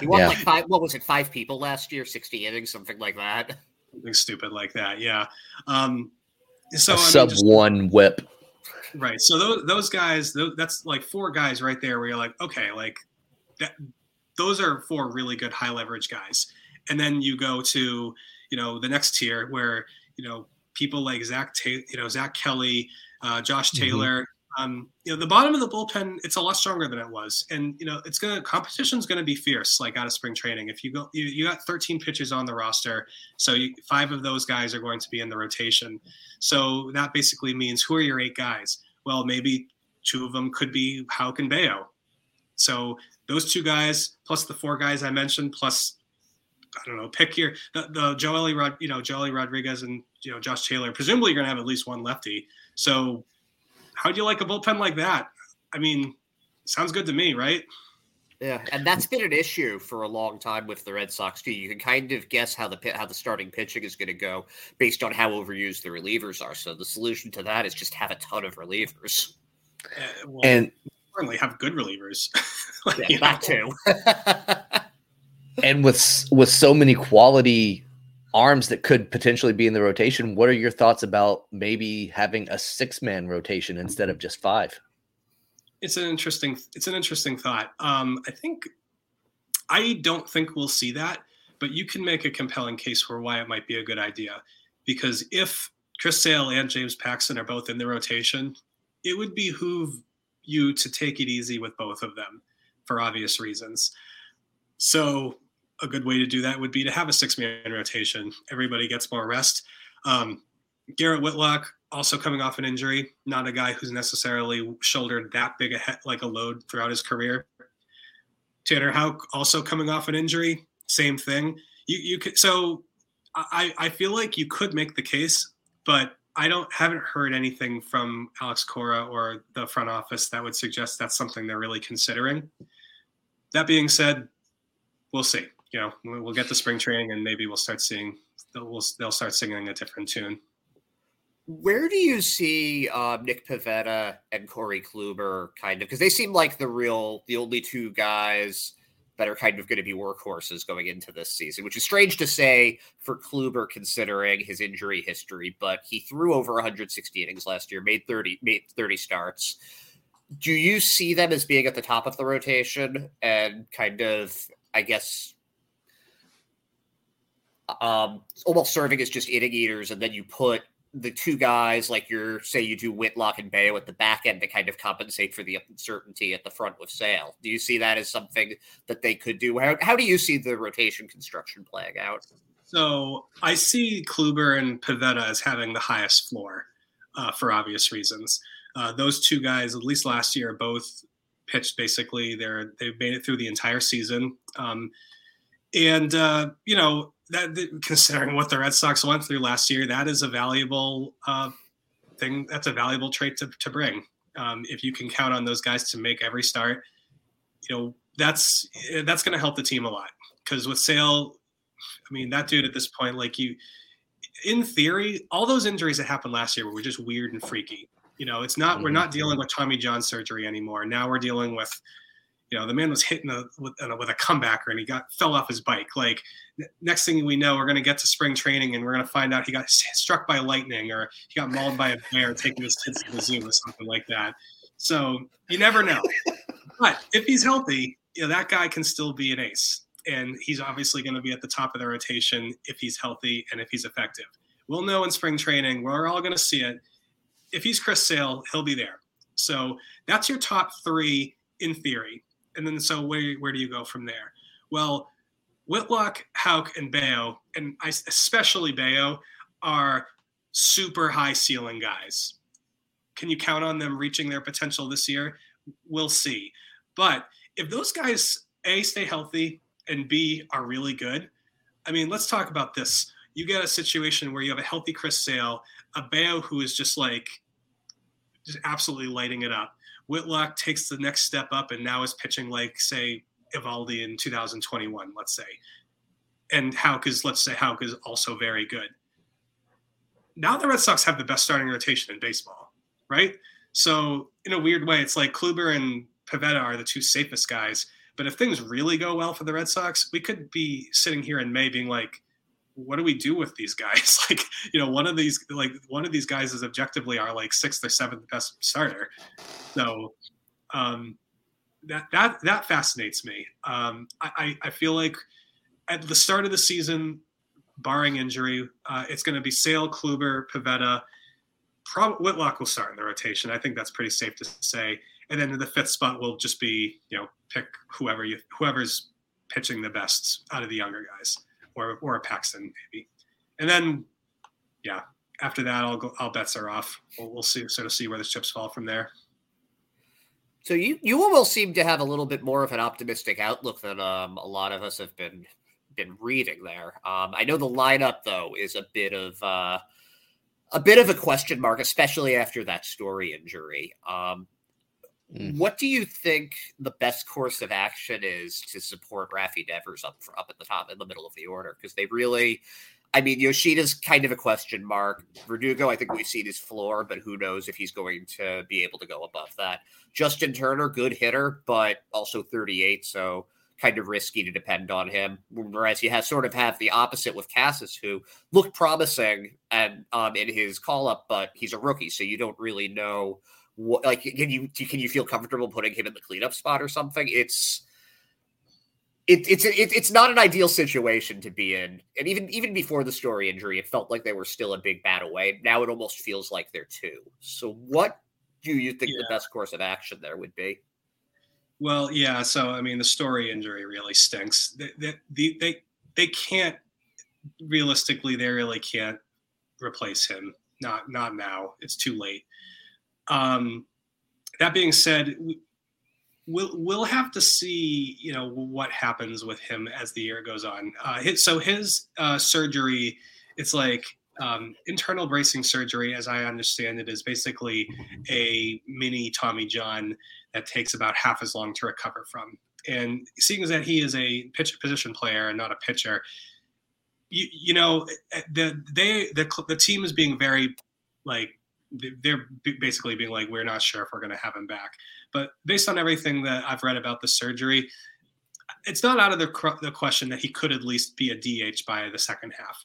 he won yeah. like five. What was it? Five people last year, 60 innings, something like that. Something stupid like that. Yeah. Um, so a sub just, one whip. Right. So those those guys, those, that's like four guys right there where you're like, okay, like that. Those are four really good high leverage guys, and then you go to you know the next tier where you know people like Zach, Ta- you know Zack Kelly, uh, Josh mm-hmm. Taylor. Mm-hmm. Um, you know the bottom of the bullpen, it's a lot stronger than it was, and you know it's gonna competition's gonna be fierce. Like out of spring training, if you go, you, you got 13 pitches on the roster, so you, five of those guys are going to be in the rotation. So that basically means who are your eight guys? Well, maybe two of them could be Houck and Bello. So those two guys plus the four guys I mentioned plus I don't know, pick your the, the Joely Rod, you know, Joely Rodriguez and you know Josh Taylor. Presumably, you're gonna have at least one lefty. So, how do you like a bullpen like that? I mean, sounds good to me, right? Yeah, and that's been an issue for a long time with the Red Sox too. You can kind of guess how the how the starting pitching is going to go based on how overused the relievers are. So the solution to that is just have a ton of relievers. Uh, well, and certainly have good relievers. like, yeah, that too. and with with so many quality arms that could potentially be in the rotation, what are your thoughts about maybe having a six man rotation instead of just five? It's an interesting it's an interesting thought. Um, I think I don't think we'll see that, but you can make a compelling case for why it might be a good idea. Because if Chris Sale and James Paxton are both in the rotation, it would behoove you to take it easy with both of them for obvious reasons. So a good way to do that would be to have a six man rotation. Everybody gets more rest. Um, Garrett Whitlock also coming off an injury, not a guy who's necessarily shouldered that big a he- like a load throughout his career. Tanner Houck also coming off an injury, same thing. You you could so I I feel like you could make the case, but I don't haven't heard anything from Alex Cora or the front office that would suggest that's something they're really considering. That being said, we'll see you know we'll get to spring training and maybe we'll start seeing they'll they'll start singing a different tune. Where do you see uh, Nick Pivetta and Corey Kluber kind of because they seem like the real the only two guys that are kind of going to be workhorses going into this season, which is strange to say for Kluber considering his injury history, but he threw over 160 innings last year, made 30 made 30 starts. Do you see them as being at the top of the rotation and kind of I guess um, almost serving as just inning eaters, and then you put the two guys like you're say you do Whitlock and Bello at the back end to kind of compensate for the uncertainty at the front with Sale. Do you see that as something that they could do? How, how do you see the rotation construction playing out? So I see Kluber and Pivetta as having the highest floor uh, for obvious reasons. Uh, those two guys, at least last year, both pitched basically. They're they've made it through the entire season, um, and uh, you know that considering what the Red Sox went through last year, that is a valuable uh, thing. That's a valuable trait to, to bring. Um, if you can count on those guys to make every start, you know that's that's going to help the team a lot. Because with Sale, I mean that dude at this point, like you, in theory, all those injuries that happened last year were just weird and freaky. You know, it's not we're mm-hmm. not dealing with Tommy John surgery anymore. Now we're dealing with you know the man was hitting a, with, uh, with a comebacker and he got fell off his bike. Like next thing we know we're going to get to spring training and we're going to find out he got struck by lightning or he got mauled by a bear taking his kids to the zoo or something like that. So you never know. But if he's healthy you know, that guy can still be an ace. And he's obviously going to be at the top of the rotation if he's healthy and if he's effective. We'll know in spring training. We're all going to see it. If he's chris sale he'll be there. So that's your top three in theory and then so where where do you go from there? Well, Whitlock, Houck, and Bello, and I, especially Bello, are super high ceiling guys. Can you count on them reaching their potential this year? We'll see. But if those guys a stay healthy and b are really good, I mean, let's talk about this. You get a situation where you have a healthy Chris Sale, a Bello who is just like just absolutely lighting it up, Whitlock takes the next step up and now is pitching like, say, Eovaldi in 2021, let's say. and Houck is let's say Houck is also very good. Now the Red Sox have the best starting rotation in baseball, right? So in a weird way, it's like Kluber and Pivetta are the two safest guys. But if things really go well for the Red Sox, we could be sitting here in May being like, what do we do with these guys? like, you know, one of these like one of these guys is objectively our like sixth or seventh best starter. So um that that that fascinates me. Um I, I feel like at the start of the season, barring injury, uh, it's going to be Sale, Kluber, Pivetta. Probably Whitlock will start in the rotation. I think that's pretty safe to say. And then the fifth spot will just be, you know, pick whoever you whoever's pitching the best out of the younger guys, or or a Paxton maybe. And then, yeah, after that, I'll go. All bets are off. We'll, we'll see sort of see where the chips fall from there. So you you almost seem to have a little bit more of an optimistic outlook than um, a lot of us have been been reading there. Um, I know the lineup though is a bit of uh, a bit of a question mark, especially after that Story injury. Um, mm. What do you think the best course of action is to support Rafi Devers up for, up at the top in the middle of the order? Because they really, I mean, Yoshida's kind of a question mark. Verdugo, I think we've seen his floor, but who knows if he's going to be able to go above that. Justin Turner, good hitter, but also 38, so kind of risky to depend on him. Whereas you have sort of have the opposite with Casas, who looked promising and um, in his call up, but he's a rookie, so you don't really know what. Like, can you can you feel comfortable putting him in the cleanup spot or something? It's it, it's it, it's not an ideal situation to be in, and even even before the Story injury, it felt like they were still a big bat away. Now it almost feels like they're two. So, what do you think yeah. the best course of action there would be? Well, yeah. So I mean, the Story injury really stinks. They they they, they can't realistically. They really can't replace him. Not not now. It's too late. Um, that being said, we'll we'll have to see. You know what happens with him as the year goes on. Uh, his, so his uh, surgery, it's like um, internal bracing surgery, as I understand it, is basically a mini Tommy John that takes about half as long to recover from. And seeing as that he is a pitch position player and not a pitcher, you, you know, the they the the team is being very like they're basically being like we're not sure if we're going to have him back. But based on everything that I've read about the surgery, it's not out of the, the question that he could at least be a DH by the second half,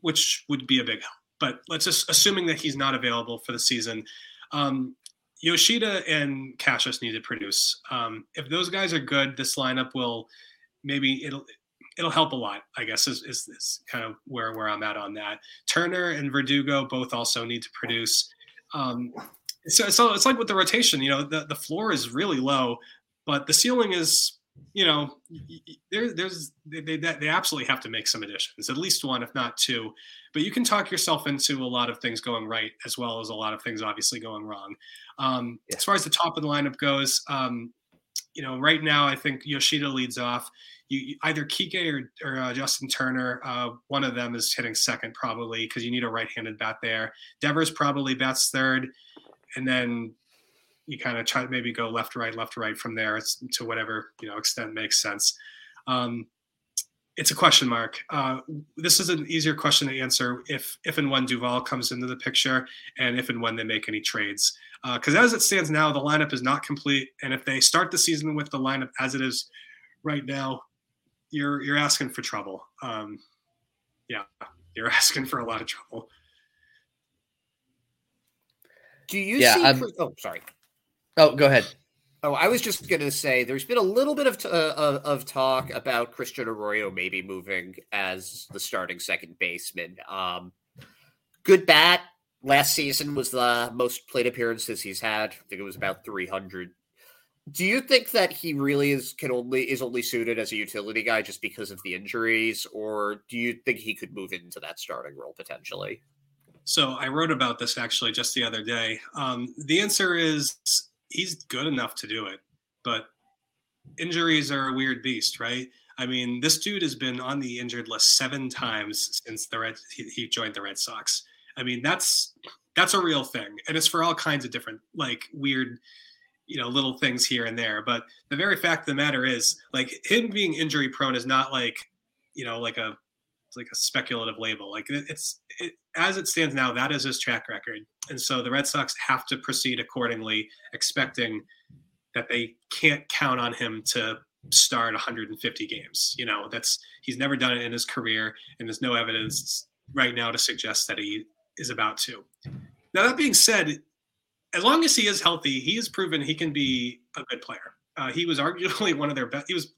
which would be a big help. But let's just assuming that he's not available for the season. Um, Yoshida and Casas need to produce. Um, if those guys are good, this lineup will maybe it'll it'll help a lot. I guess is, is, is kind of where where I'm at on that. Turner and Verdugo both also need to produce. Um, so, so it's like with the rotation, you know, the, the floor is really low, but the ceiling is, you know, there, there's they, they, they absolutely have to make some additions, at least one, if not two. But you can talk yourself into a lot of things going right, as well as a lot of things obviously going wrong. Um, yeah. As far as the top of the lineup goes, um, you know, right now I think Yoshida leads off. You, either Kike or, or uh, Justin Turner, uh, one of them is hitting second probably because you need a right-handed bat there. Devers probably bats third, and then you kind of try maybe go left, right, left, right from there to whatever you know extent makes sense. Um, it's a question mark. Uh, this is an easier question to answer if if and when Duvall comes into the picture, and if and when they make any trades. Because uh, as it stands now, the lineup is not complete, and if they start the season with the lineup as it is right now, you're you're asking for trouble. Um, yeah, you're asking for a lot of trouble. Do you yeah, see? oh, sorry. Oh, go ahead. Oh, I was just going to say there's been a little bit of, t- uh, of talk about Christian Arroyo maybe moving as the starting second baseman. Um, good bat. Last season was the most plate appearances he's had. I think it was about 300. Do you think that he really is can only is only suited as a utility guy just because of the injuries, or do you think he could move into that starting role potentially? So I wrote about this actually just the other day. Um, the answer is he's good enough to do it, but injuries are a weird beast, right? I mean, this dude has been on the injured list seven times since the Red he, he joined the Red Sox. I mean, that's that's a real thing, and it's for all kinds of different like weird, you know, little things here and there. But the very fact of the matter is, like him being injury prone is not like you know like a like a speculative label. Like it's it, as it stands now, that is his track record, and so the Red Sox have to proceed accordingly, expecting that they can't count on him to start 150 games. You know, that's he's never done it in his career, and there's no evidence right now to suggest that he is about to. Now that being said, as long as he is healthy, he has proven he can be a good player. Uh, he was arguably one of their best. He was,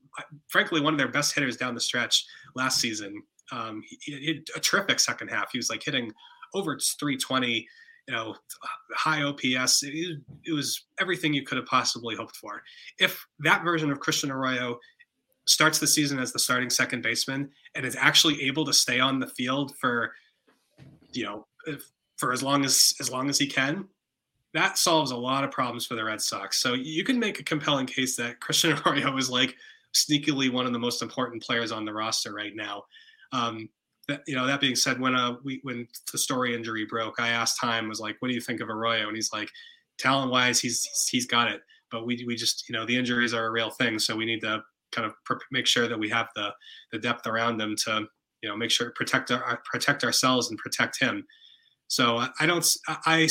frankly, one of their best hitters down the stretch last season. Um, he, he a terrific second half. He was like hitting over 320, you know, high OPS. It, it, was everything you could have possibly hoped for. If that version of Christian Arroyo starts the season as the starting second baseman and is actually able to stay on the field for, you know, for as long as as long as he can, that solves a lot of problems for the Red Sox. So you can make a compelling case that Christian Arroyo is like sneakily one of the most important players on the roster right now. Um, that, you know, that being said, when uh, we when the Story injury broke, I asked Chaim was like, "What do you think of Arroyo?" And he's like, "Talent wise, he's, he's he's got it, but we we just you know the injuries are a real thing, so we need to kind of pr- make sure that we have the the depth around them to you know make sure protect our protect ourselves and protect him." So I don't I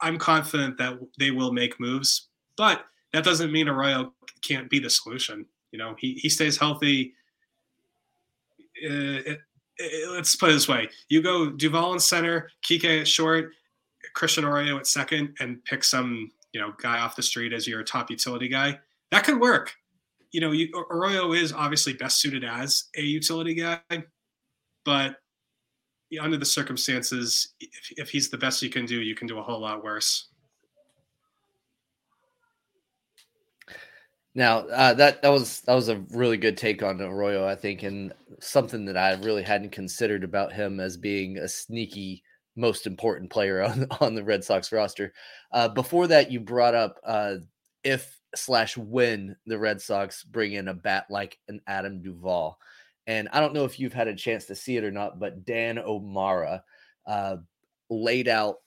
I'm confident that they will make moves, but that doesn't mean Arroyo can't be the solution. You know, he he stays healthy. Uh, it, let's put it this way: you go Duvall in center, Kike at short, Christian Arroyo at second, and pick some you know guy off the street as your top utility guy. That could work. You know, you, Arroyo is obviously best suited as a utility guy, but under the circumstances, if, if he's the best you can do, you can do a whole lot worse. Now uh, that that was that was a really good take on Arroyo, I think, and something that I really hadn't considered about him as being a sneaky most important player on on the Red Sox roster. Uh, before that, you brought up uh, if slash when the Red Sox bring in a bat like an Adam Duvall. And I don't know if you've had a chance to see it or not, but Dan O'Mara uh, laid out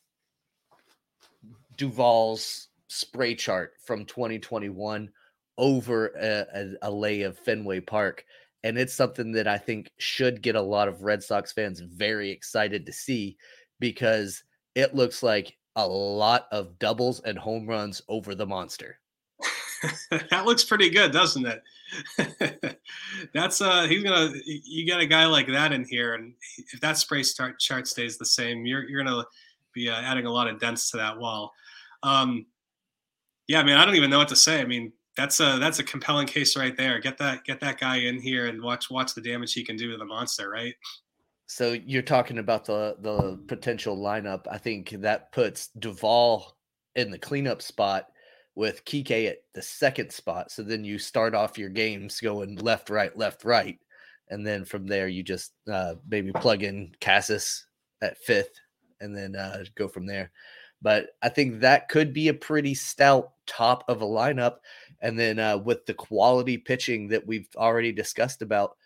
Duvall's spray chart from 2021 over a, a, a, lay of Fenway Park. And it's something that I think should get a lot of Red Sox fans very excited to see because it looks like a lot of doubles and home runs over the monster. that looks pretty good, doesn't it? That's uh he's gonna you got a guy like that in here, and if that spray start chart stays the same, you're you're gonna be uh, adding a lot of dents to that wall. Um, yeah, I mean, I don't even know what to say. I mean, that's a that's a compelling case right there. Get that get that guy in here and watch watch the damage he can do to the monster, right? So you're talking about the the potential lineup. I think that puts Duvall in the cleanup spot with Kike at the second spot. So then you start off your games going left, right, left, right. And then from there, you just uh, maybe plug in Casas at fifth and then uh, go from there. But I think that could be a pretty stout top of a lineup. And then uh, with the quality pitching that we've already discussed about,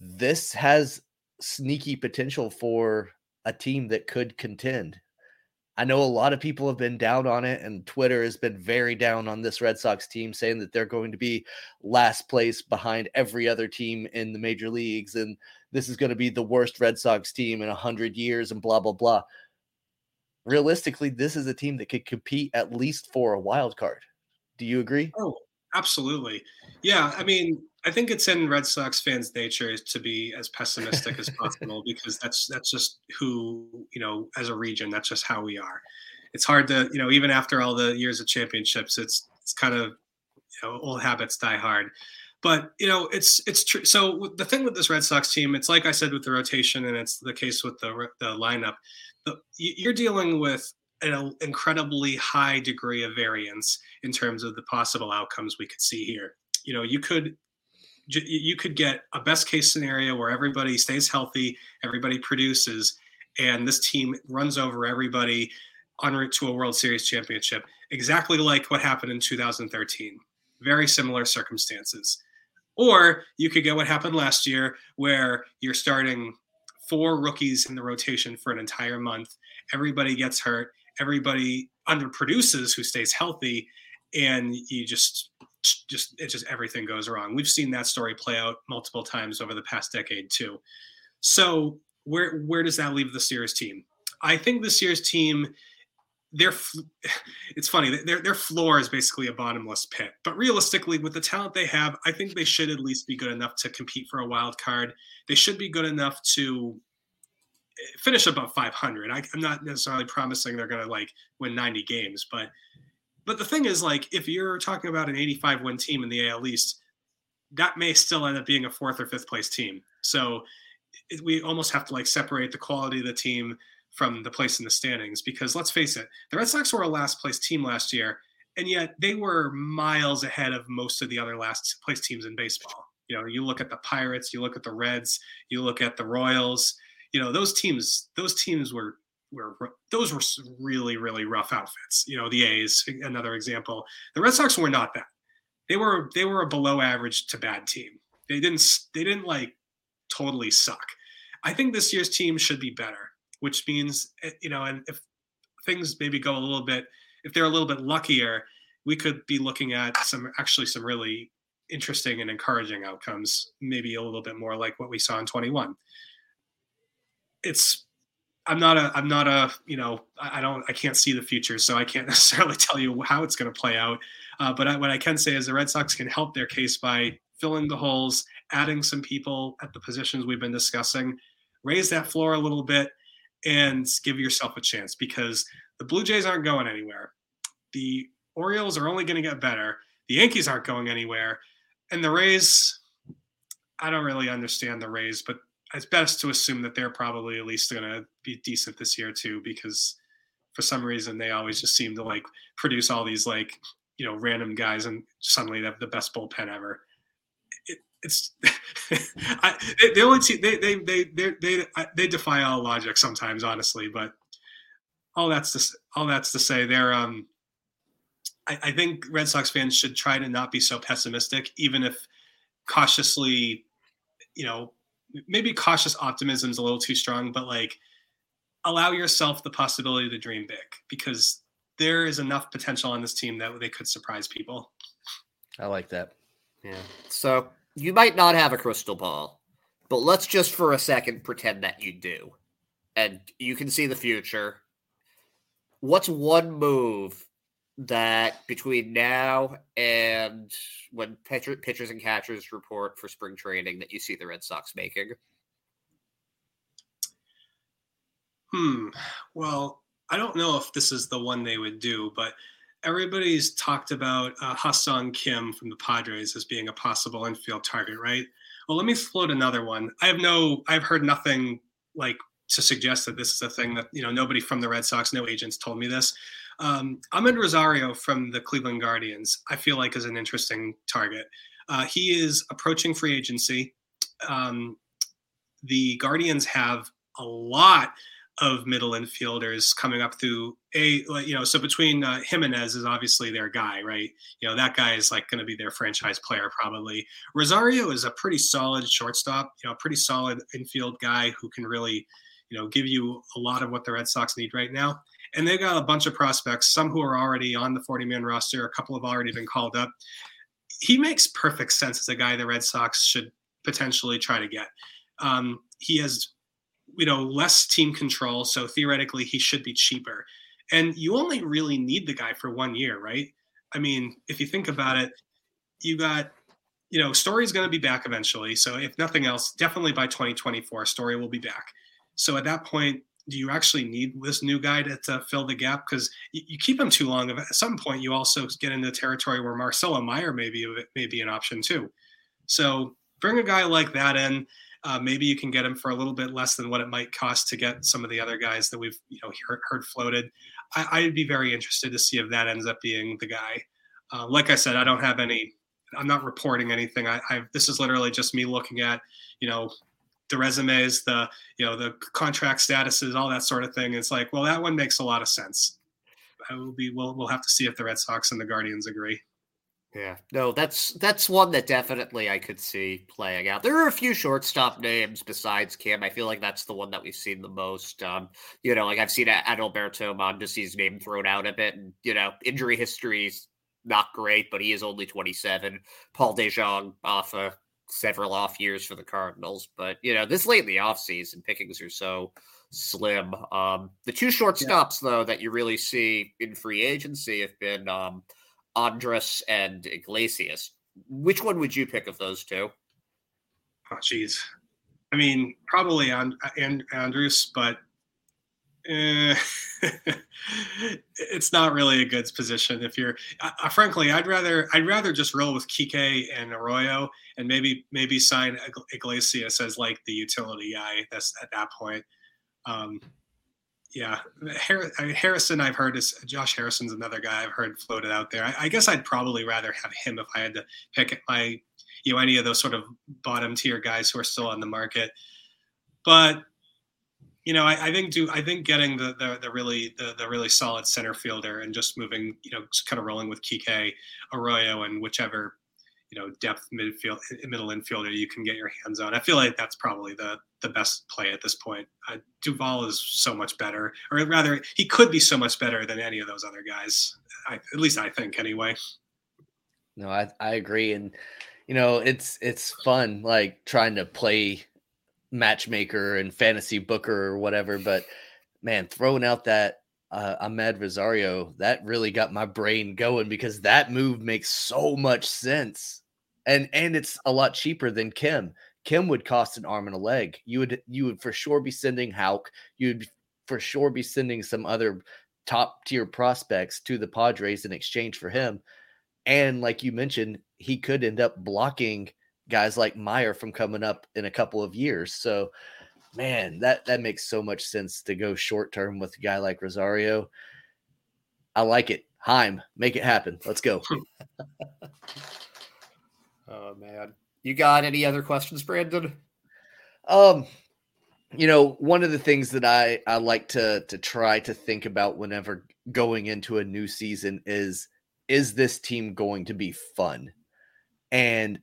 this has sneaky potential for a team that could contend. I know a lot of people have been down on it, and Twitter has been very down on this Red Sox team, saying that they're going to be last place behind every other team in the major leagues, and this is going to be the worst Red Sox team in a hundred years, and blah blah blah. Realistically, this is a team that could compete at least for a wild card. Do you agree? Oh, absolutely. Yeah, I mean, I think it's in Red Sox fans' nature to be as pessimistic as possible because that's that's just who you know as a region. That's just how we are. It's hard to you know even after all the years of championships, it's it's kind of you know old habits die hard. But you know it's it's true. So the thing with this Red Sox team, it's like I said with the rotation, and it's the case with the the lineup. The, you're dealing with an incredibly high degree of variance in terms of the possible outcomes we could see here. You know, you could you could get a best case scenario where everybody stays healthy, everybody produces, and this team runs over everybody en route to a World Series championship, exactly like what happened in 2013. Very similar circumstances. Or you could get what happened last year, where you're starting four rookies in the rotation for an entire month. Everybody gets hurt. Everybody underproduces who stays healthy, and you just just it just everything goes wrong. We've seen that story play out multiple times over the past decade too. So where where does that leave the Sears team? I think the Sears team their it's funny their their floor is basically a bottomless pit. But realistically, with the talent they have, I think they should at least be good enough to compete for a wild card. They should be good enough to finish above 500. I, am not necessarily promising they're going to like win 90 games, but but the thing is, like, if you're talking about an 85 win team in the AL East, that may still end up being a fourth or fifth place team. So it, we almost have to like separate the quality of the team from the place in the standings because let's face it, the Red Sox were a last place team last year, and yet they were miles ahead of most of the other last place teams in baseball. You know, you look at the Pirates, you look at the Reds, you look at the Royals. You know, those teams, those teams were were those were really really rough outfits. You know, the A's, another example. The Red Sox were not that. They were they were a below average to bad team. They didn't they didn't like totally suck. I think this year's team should be better, which means eh, you know, and if things maybe go a little bit, if they're a little bit luckier, we could be looking at some actually some really interesting and encouraging outcomes, maybe a little bit more like what we saw in 21. It's I'm not a I'm not a you know I don't I can't see the future, so I can't necessarily tell you how it's going to play out. Uh, but I, what I can say is the Red Sox can help their case by filling the holes, adding some people at the positions we've been discussing, raise that floor a little bit, and give yourself a chance because the Blue Jays aren't going anywhere. The Orioles are only going to get better. The Yankees aren't going anywhere, and the Rays. I don't really understand the Rays, but it's best to assume that they're probably at least going to be decent this year too, because for some reason they always just seem to like produce all these like you know random guys and suddenly they have the best bullpen ever. It, it's I, they, only team they they they they they they defy all logic sometimes, honestly. But all that's to all that's to say, they're um. I, I think Red Sox fans should try to not be so pessimistic, even if cautiously, you know, maybe cautious optimism is a little too strong, but like allow yourself the possibility to dream big because there is enough potential on this team that they could surprise people. I like that. Yeah. So you might not have a crystal ball, but let's just for a second pretend that you do. And you can see the future. What's one move that between now and when pitcher, pitchers and catchers report for spring training that you see the Red Sox making? Hmm. Well, I don't know if this is the one they would do, but everybody's talked about uh, Ha-Seong Kim from the Padres as being a possible infield target, right? Well, let me float another one. I have no, I've heard nothing like to suggest that this is a thing that you know nobody from the Red Sox, no agents told me this. Um, Amed Rosario from the Cleveland Guardians, I feel like is an interesting target. Uh, he is approaching free agency. Um, the Guardians have a lot of middle infielders coming up through a you know so between uh, Gimenez is obviously their guy right you know that guy is like going to be their franchise player probably Rosario is a pretty solid shortstop you know pretty solid infield guy who can really you know give you a lot of what the Red Sox need right now and they've got a bunch of prospects, some who are already on the 40 man roster, a couple have already been called up. He makes perfect sense as a guy the Red Sox should potentially try to get. Um, he has, you know, less team control, so theoretically he should be cheaper. And you only really need the guy for one year, right? I mean, if you think about it, you got, you know, Story's going to be back eventually. So if nothing else, definitely by 2024, Story will be back. So at that point, do you actually need this new guy to, to fill the gap? Because you, you, keep him too long. At some point, you also get into territory where Marcelo Mayer may be, may be an option too. So bring a guy like that in. Uh, maybe you can get him for a little bit less than what it might cost to get some of the other guys that we've you know heard, heard floated. I, would be very interested to see if that ends up being the guy. Uh, like I said, I don't have any. I'm not reporting anything. I, I this is literally just me looking at you know the resumes, the you know the contract statuses, all that sort of thing. It's like, well, that one makes a lot of sense. I will be. We'll we'll have to see if the Red Sox and the Guardians agree. Yeah, no, that's that's one that definitely I could see playing out. There are a few shortstop names besides Kim. I feel like that's the one that we've seen the most. Um, you know, like I've seen Adalberto Mondesi's name thrown out a bit, and you know, injury histories not great, but he is only 27. Paul DeJong off uh, several off years for the Cardinals. But, you know, this late in the offseason, pickings are so slim. Um, the two shortstops, yeah. though, that you really see in free agency have been um, Andrus and Iglesias. Which one would you pick of those two? Oh, geez. I mean, probably on and Andrus, but eh, it's not really a good position. If you're, frankly, I'd rather I'd rather just roll with Kike and Arroyo, and maybe maybe sign Iglesias as like the utility guy. That's at that point. Um, yeah, Harrison. I've heard is Josh Harrison's another guy I've heard floated out there. I, I guess I'd probably rather have him if I had to pick my you know any of those sort of bottom tier guys who are still on the market. But you know, I, I think do I think getting the, the the, really the, the really solid center fielder and just moving, you know, just kind of rolling with Kike, Arroyo, and whichever you know depth midfield middle infielder you can get your hands on. I feel like that's probably the the best play at this point. Uh, Duvall is so much better, or rather, he could be so much better than any of those other guys. I, at least I think, anyway. No, I I agree, and you know, it's it's fun like trying to play matchmaker and fantasy booker or whatever, but man, throwing out that uh, Amed Rosario, that really got my brain going because that move makes so much sense. And and it's a lot cheaper than Kim. Kim would cost an arm and a leg. You would you would for sure be sending Houck. You'd for sure be sending some other top tier prospects to the Padres in exchange for him. And like you mentioned, he could end up blocking guys like Mayer from coming up in a couple of years. So, man, that that makes so much sense to go short term with a guy like Rosario. I like it. Chaim, make it happen. Let's go. oh man. You got any other questions, Brandon? Um, you know, one of the things that I I like to to try to think about whenever going into a new season is is this team going to be fun? And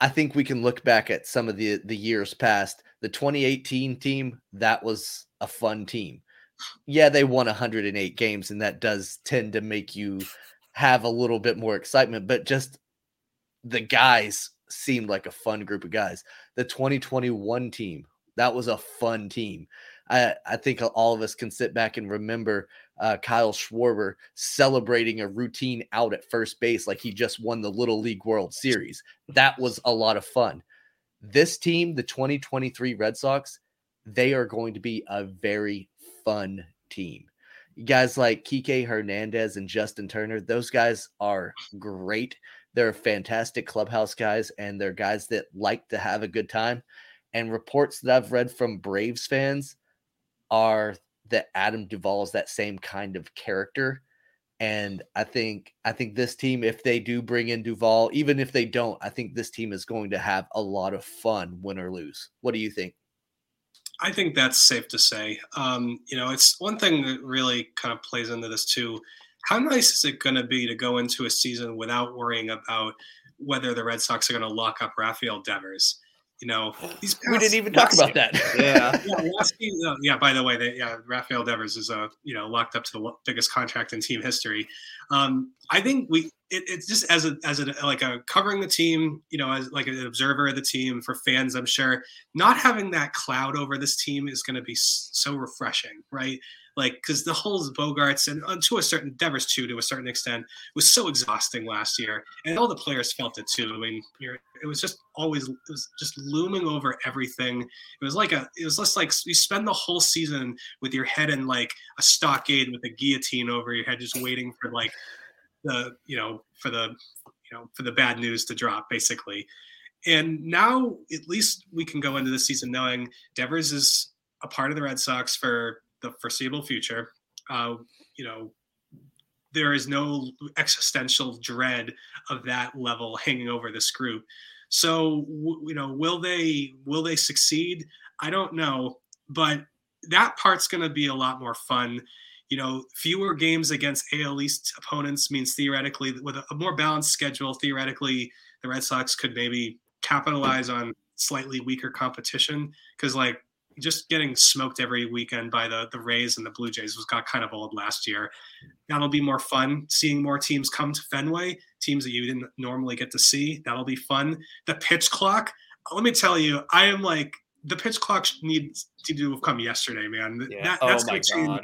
I think we can look back at some of the the years past. The 2018 team, that was a fun team. Yeah, they won 108 games, and that does tend to make you have a little bit more excitement, but just the guys seemed like a fun group of guys. The 2021 team, that was a fun team. I, I think all of us can sit back and remember uh, Kyle Schwarber celebrating a routine out at first base like he just won the Little League World Series. That was a lot of fun. This team, the 2023 Red Sox, they are going to be a very fun team. Guys like Kike Hernandez and Justin Turner, those guys are great. They're fantastic clubhouse guys, and they're guys that like to have a good time. And reports that I've read from Braves fans are that Adam Duvall is that same kind of character. And I think I think this team, if they do bring in Duvall, even if they don't, I think this team is going to have a lot of fun, win or lose. What do you think? I think that's safe to say. Um, you know, it's one thing that really kind of plays into this too. How nice is it going to be to go into a season without worrying about whether the Red Sox are going to lock up Rafael Devers? You know, these we didn't even talk about that. Yeah. yeah, yeah. By the way, they, yeah, Rafael Devers is uh, you know locked up to the biggest contract in team history. Um, I think we it, it's just as a as a like a covering the team, you know, as like an observer of the team for fans. I'm sure not having that cloud over this team is going to be so refreshing, right? Like because the whole Bogaerts and uh, to a certain Devers too, to a certain extent, was so exhausting last year, and all the players felt it too. I mean, it was just always it was just looming over everything. It was like a it was just like you spend the whole season with your head in like a stockade with a guillotine over your head, just waiting for like the you know for the you know for the bad news to drop, basically. And now at least we can go into the season knowing Devers is a part of the Red Sox for the foreseeable future. Uh, you know, there is no existential dread of that level hanging over this group. So, you know, will they will they succeed? I don't know, but that part's going to be a lot more fun. You know, fewer games against AL East opponents means theoretically, with a, a more balanced schedule, theoretically, the Red Sox could maybe capitalize on slightly weaker competition because, like, just getting smoked every weekend by the the Rays and the Blue Jays was got kind of old last year. That'll be more fun. Seeing more teams come to Fenway, teams that you didn't normally get to see. That'll be fun. The pitch clock. Let me tell you, I am like the pitch clock needs to have come yesterday, man. Yeah. That, oh that's my going to change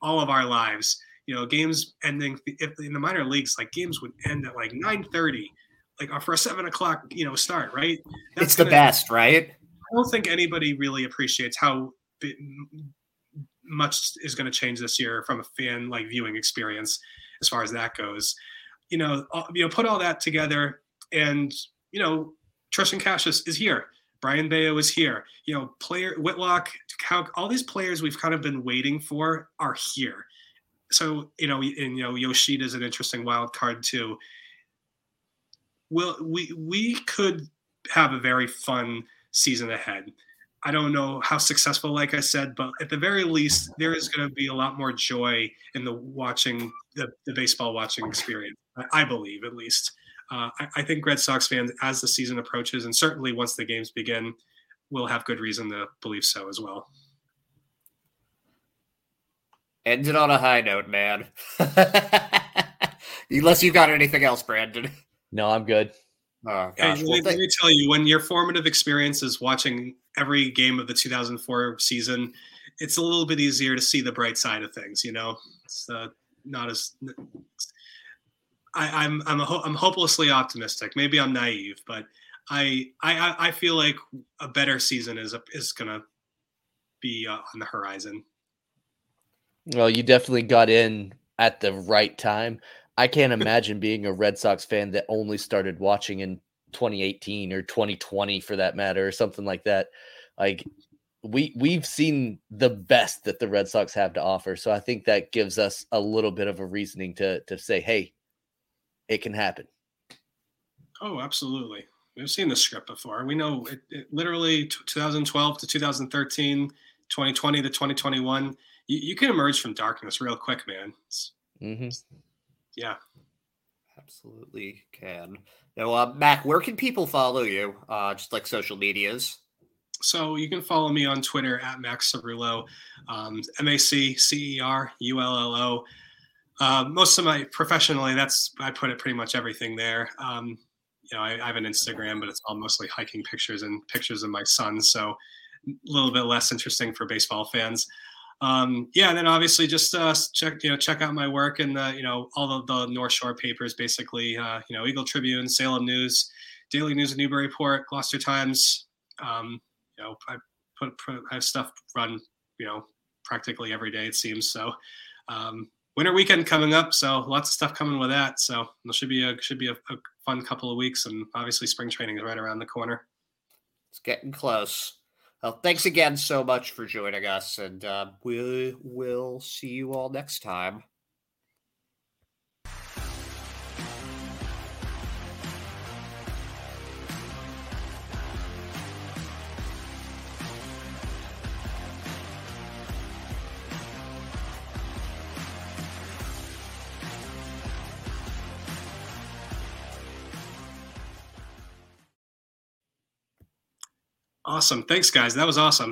all of our lives. You know, games ending if in the minor leagues, like games would end at like nine thirty, like uh, for a seven o'clock, you know, start. Right? It's the gonna- best, right? I don't think anybody really appreciates Houck much is going to change this year from a fan like viewing experience as far as that goes. You know, uh, you know, put all that together, and you know, Triston Casas is here. Brayan Bello is here. You know, player Whitlock, how, all these players we've kind of been waiting for are here. So you know, and you know, Yoshida is an interesting wild card too. Will we we could have a very fun season ahead. I don't know how successful, like I said, but at the very least, there is going to be a lot more joy in the watching the, the baseball watching experience. I, I believe, at least. Uh, I, I think Red Sox fans, as the season approaches, and certainly once the games begin, will have good reason to believe so as well. Ended on a high note, man. Unless you've got anything else, Brandon. No, I'm good. Oh, Hey, gosh. let, Well, me, let me tell you, when your formative experience is watching every game of the 2004 season, it's a little bit easier to see the bright side of things. You know, it's uh, not as. I, I'm I'm a ho- I'm hopelessly optimistic. Maybe I'm naive, but I I I feel like a better season is is gonna be uh, on the horizon. Well, you definitely got in at the right time. I can't imagine being a Red Sox fan that only started watching in 2018 or 2020 for that matter or something like that. Like we we've seen the best that the Red Sox have to offer. So I think that gives us a little bit of a reasoning to to say, "Hey, it can happen." Oh, absolutely. We've seen the script before. We know it, it literally t- 2012 to 2013, 2020 to 2021. You, you can emerge from darkness real quick, man. It's, hmm yeah. Absolutely can. Now, uh, Mac, where can people follow you? Uh, just like social medias. So you can follow me on Twitter at Mac Cerullo, um, M A C C E R U L L O. Uh, most of my professionally, that's I put it pretty much everything there. Um, you know, I, I have an Instagram, but it's all mostly hiking pictures and pictures of my son, so a little bit less interesting for baseball fans. Um, yeah, and then obviously just uh, check you know check out my work and the you know all of the North Shore papers, basically uh, you know Eagle Tribune, Salem News, Daily News of Newburyport, Gloucester Times. Um, you know, I put, put I have stuff run, you know, practically every day it seems. So, um, winter weekend coming up, so lots of stuff coming with that. So it should be a should be a, a fun couple of weeks, and obviously spring training is right around the corner. It's getting close. Well, thanks again so much for joining us, and uh, we will see you all next time. Awesome, thanks guys, that was awesome.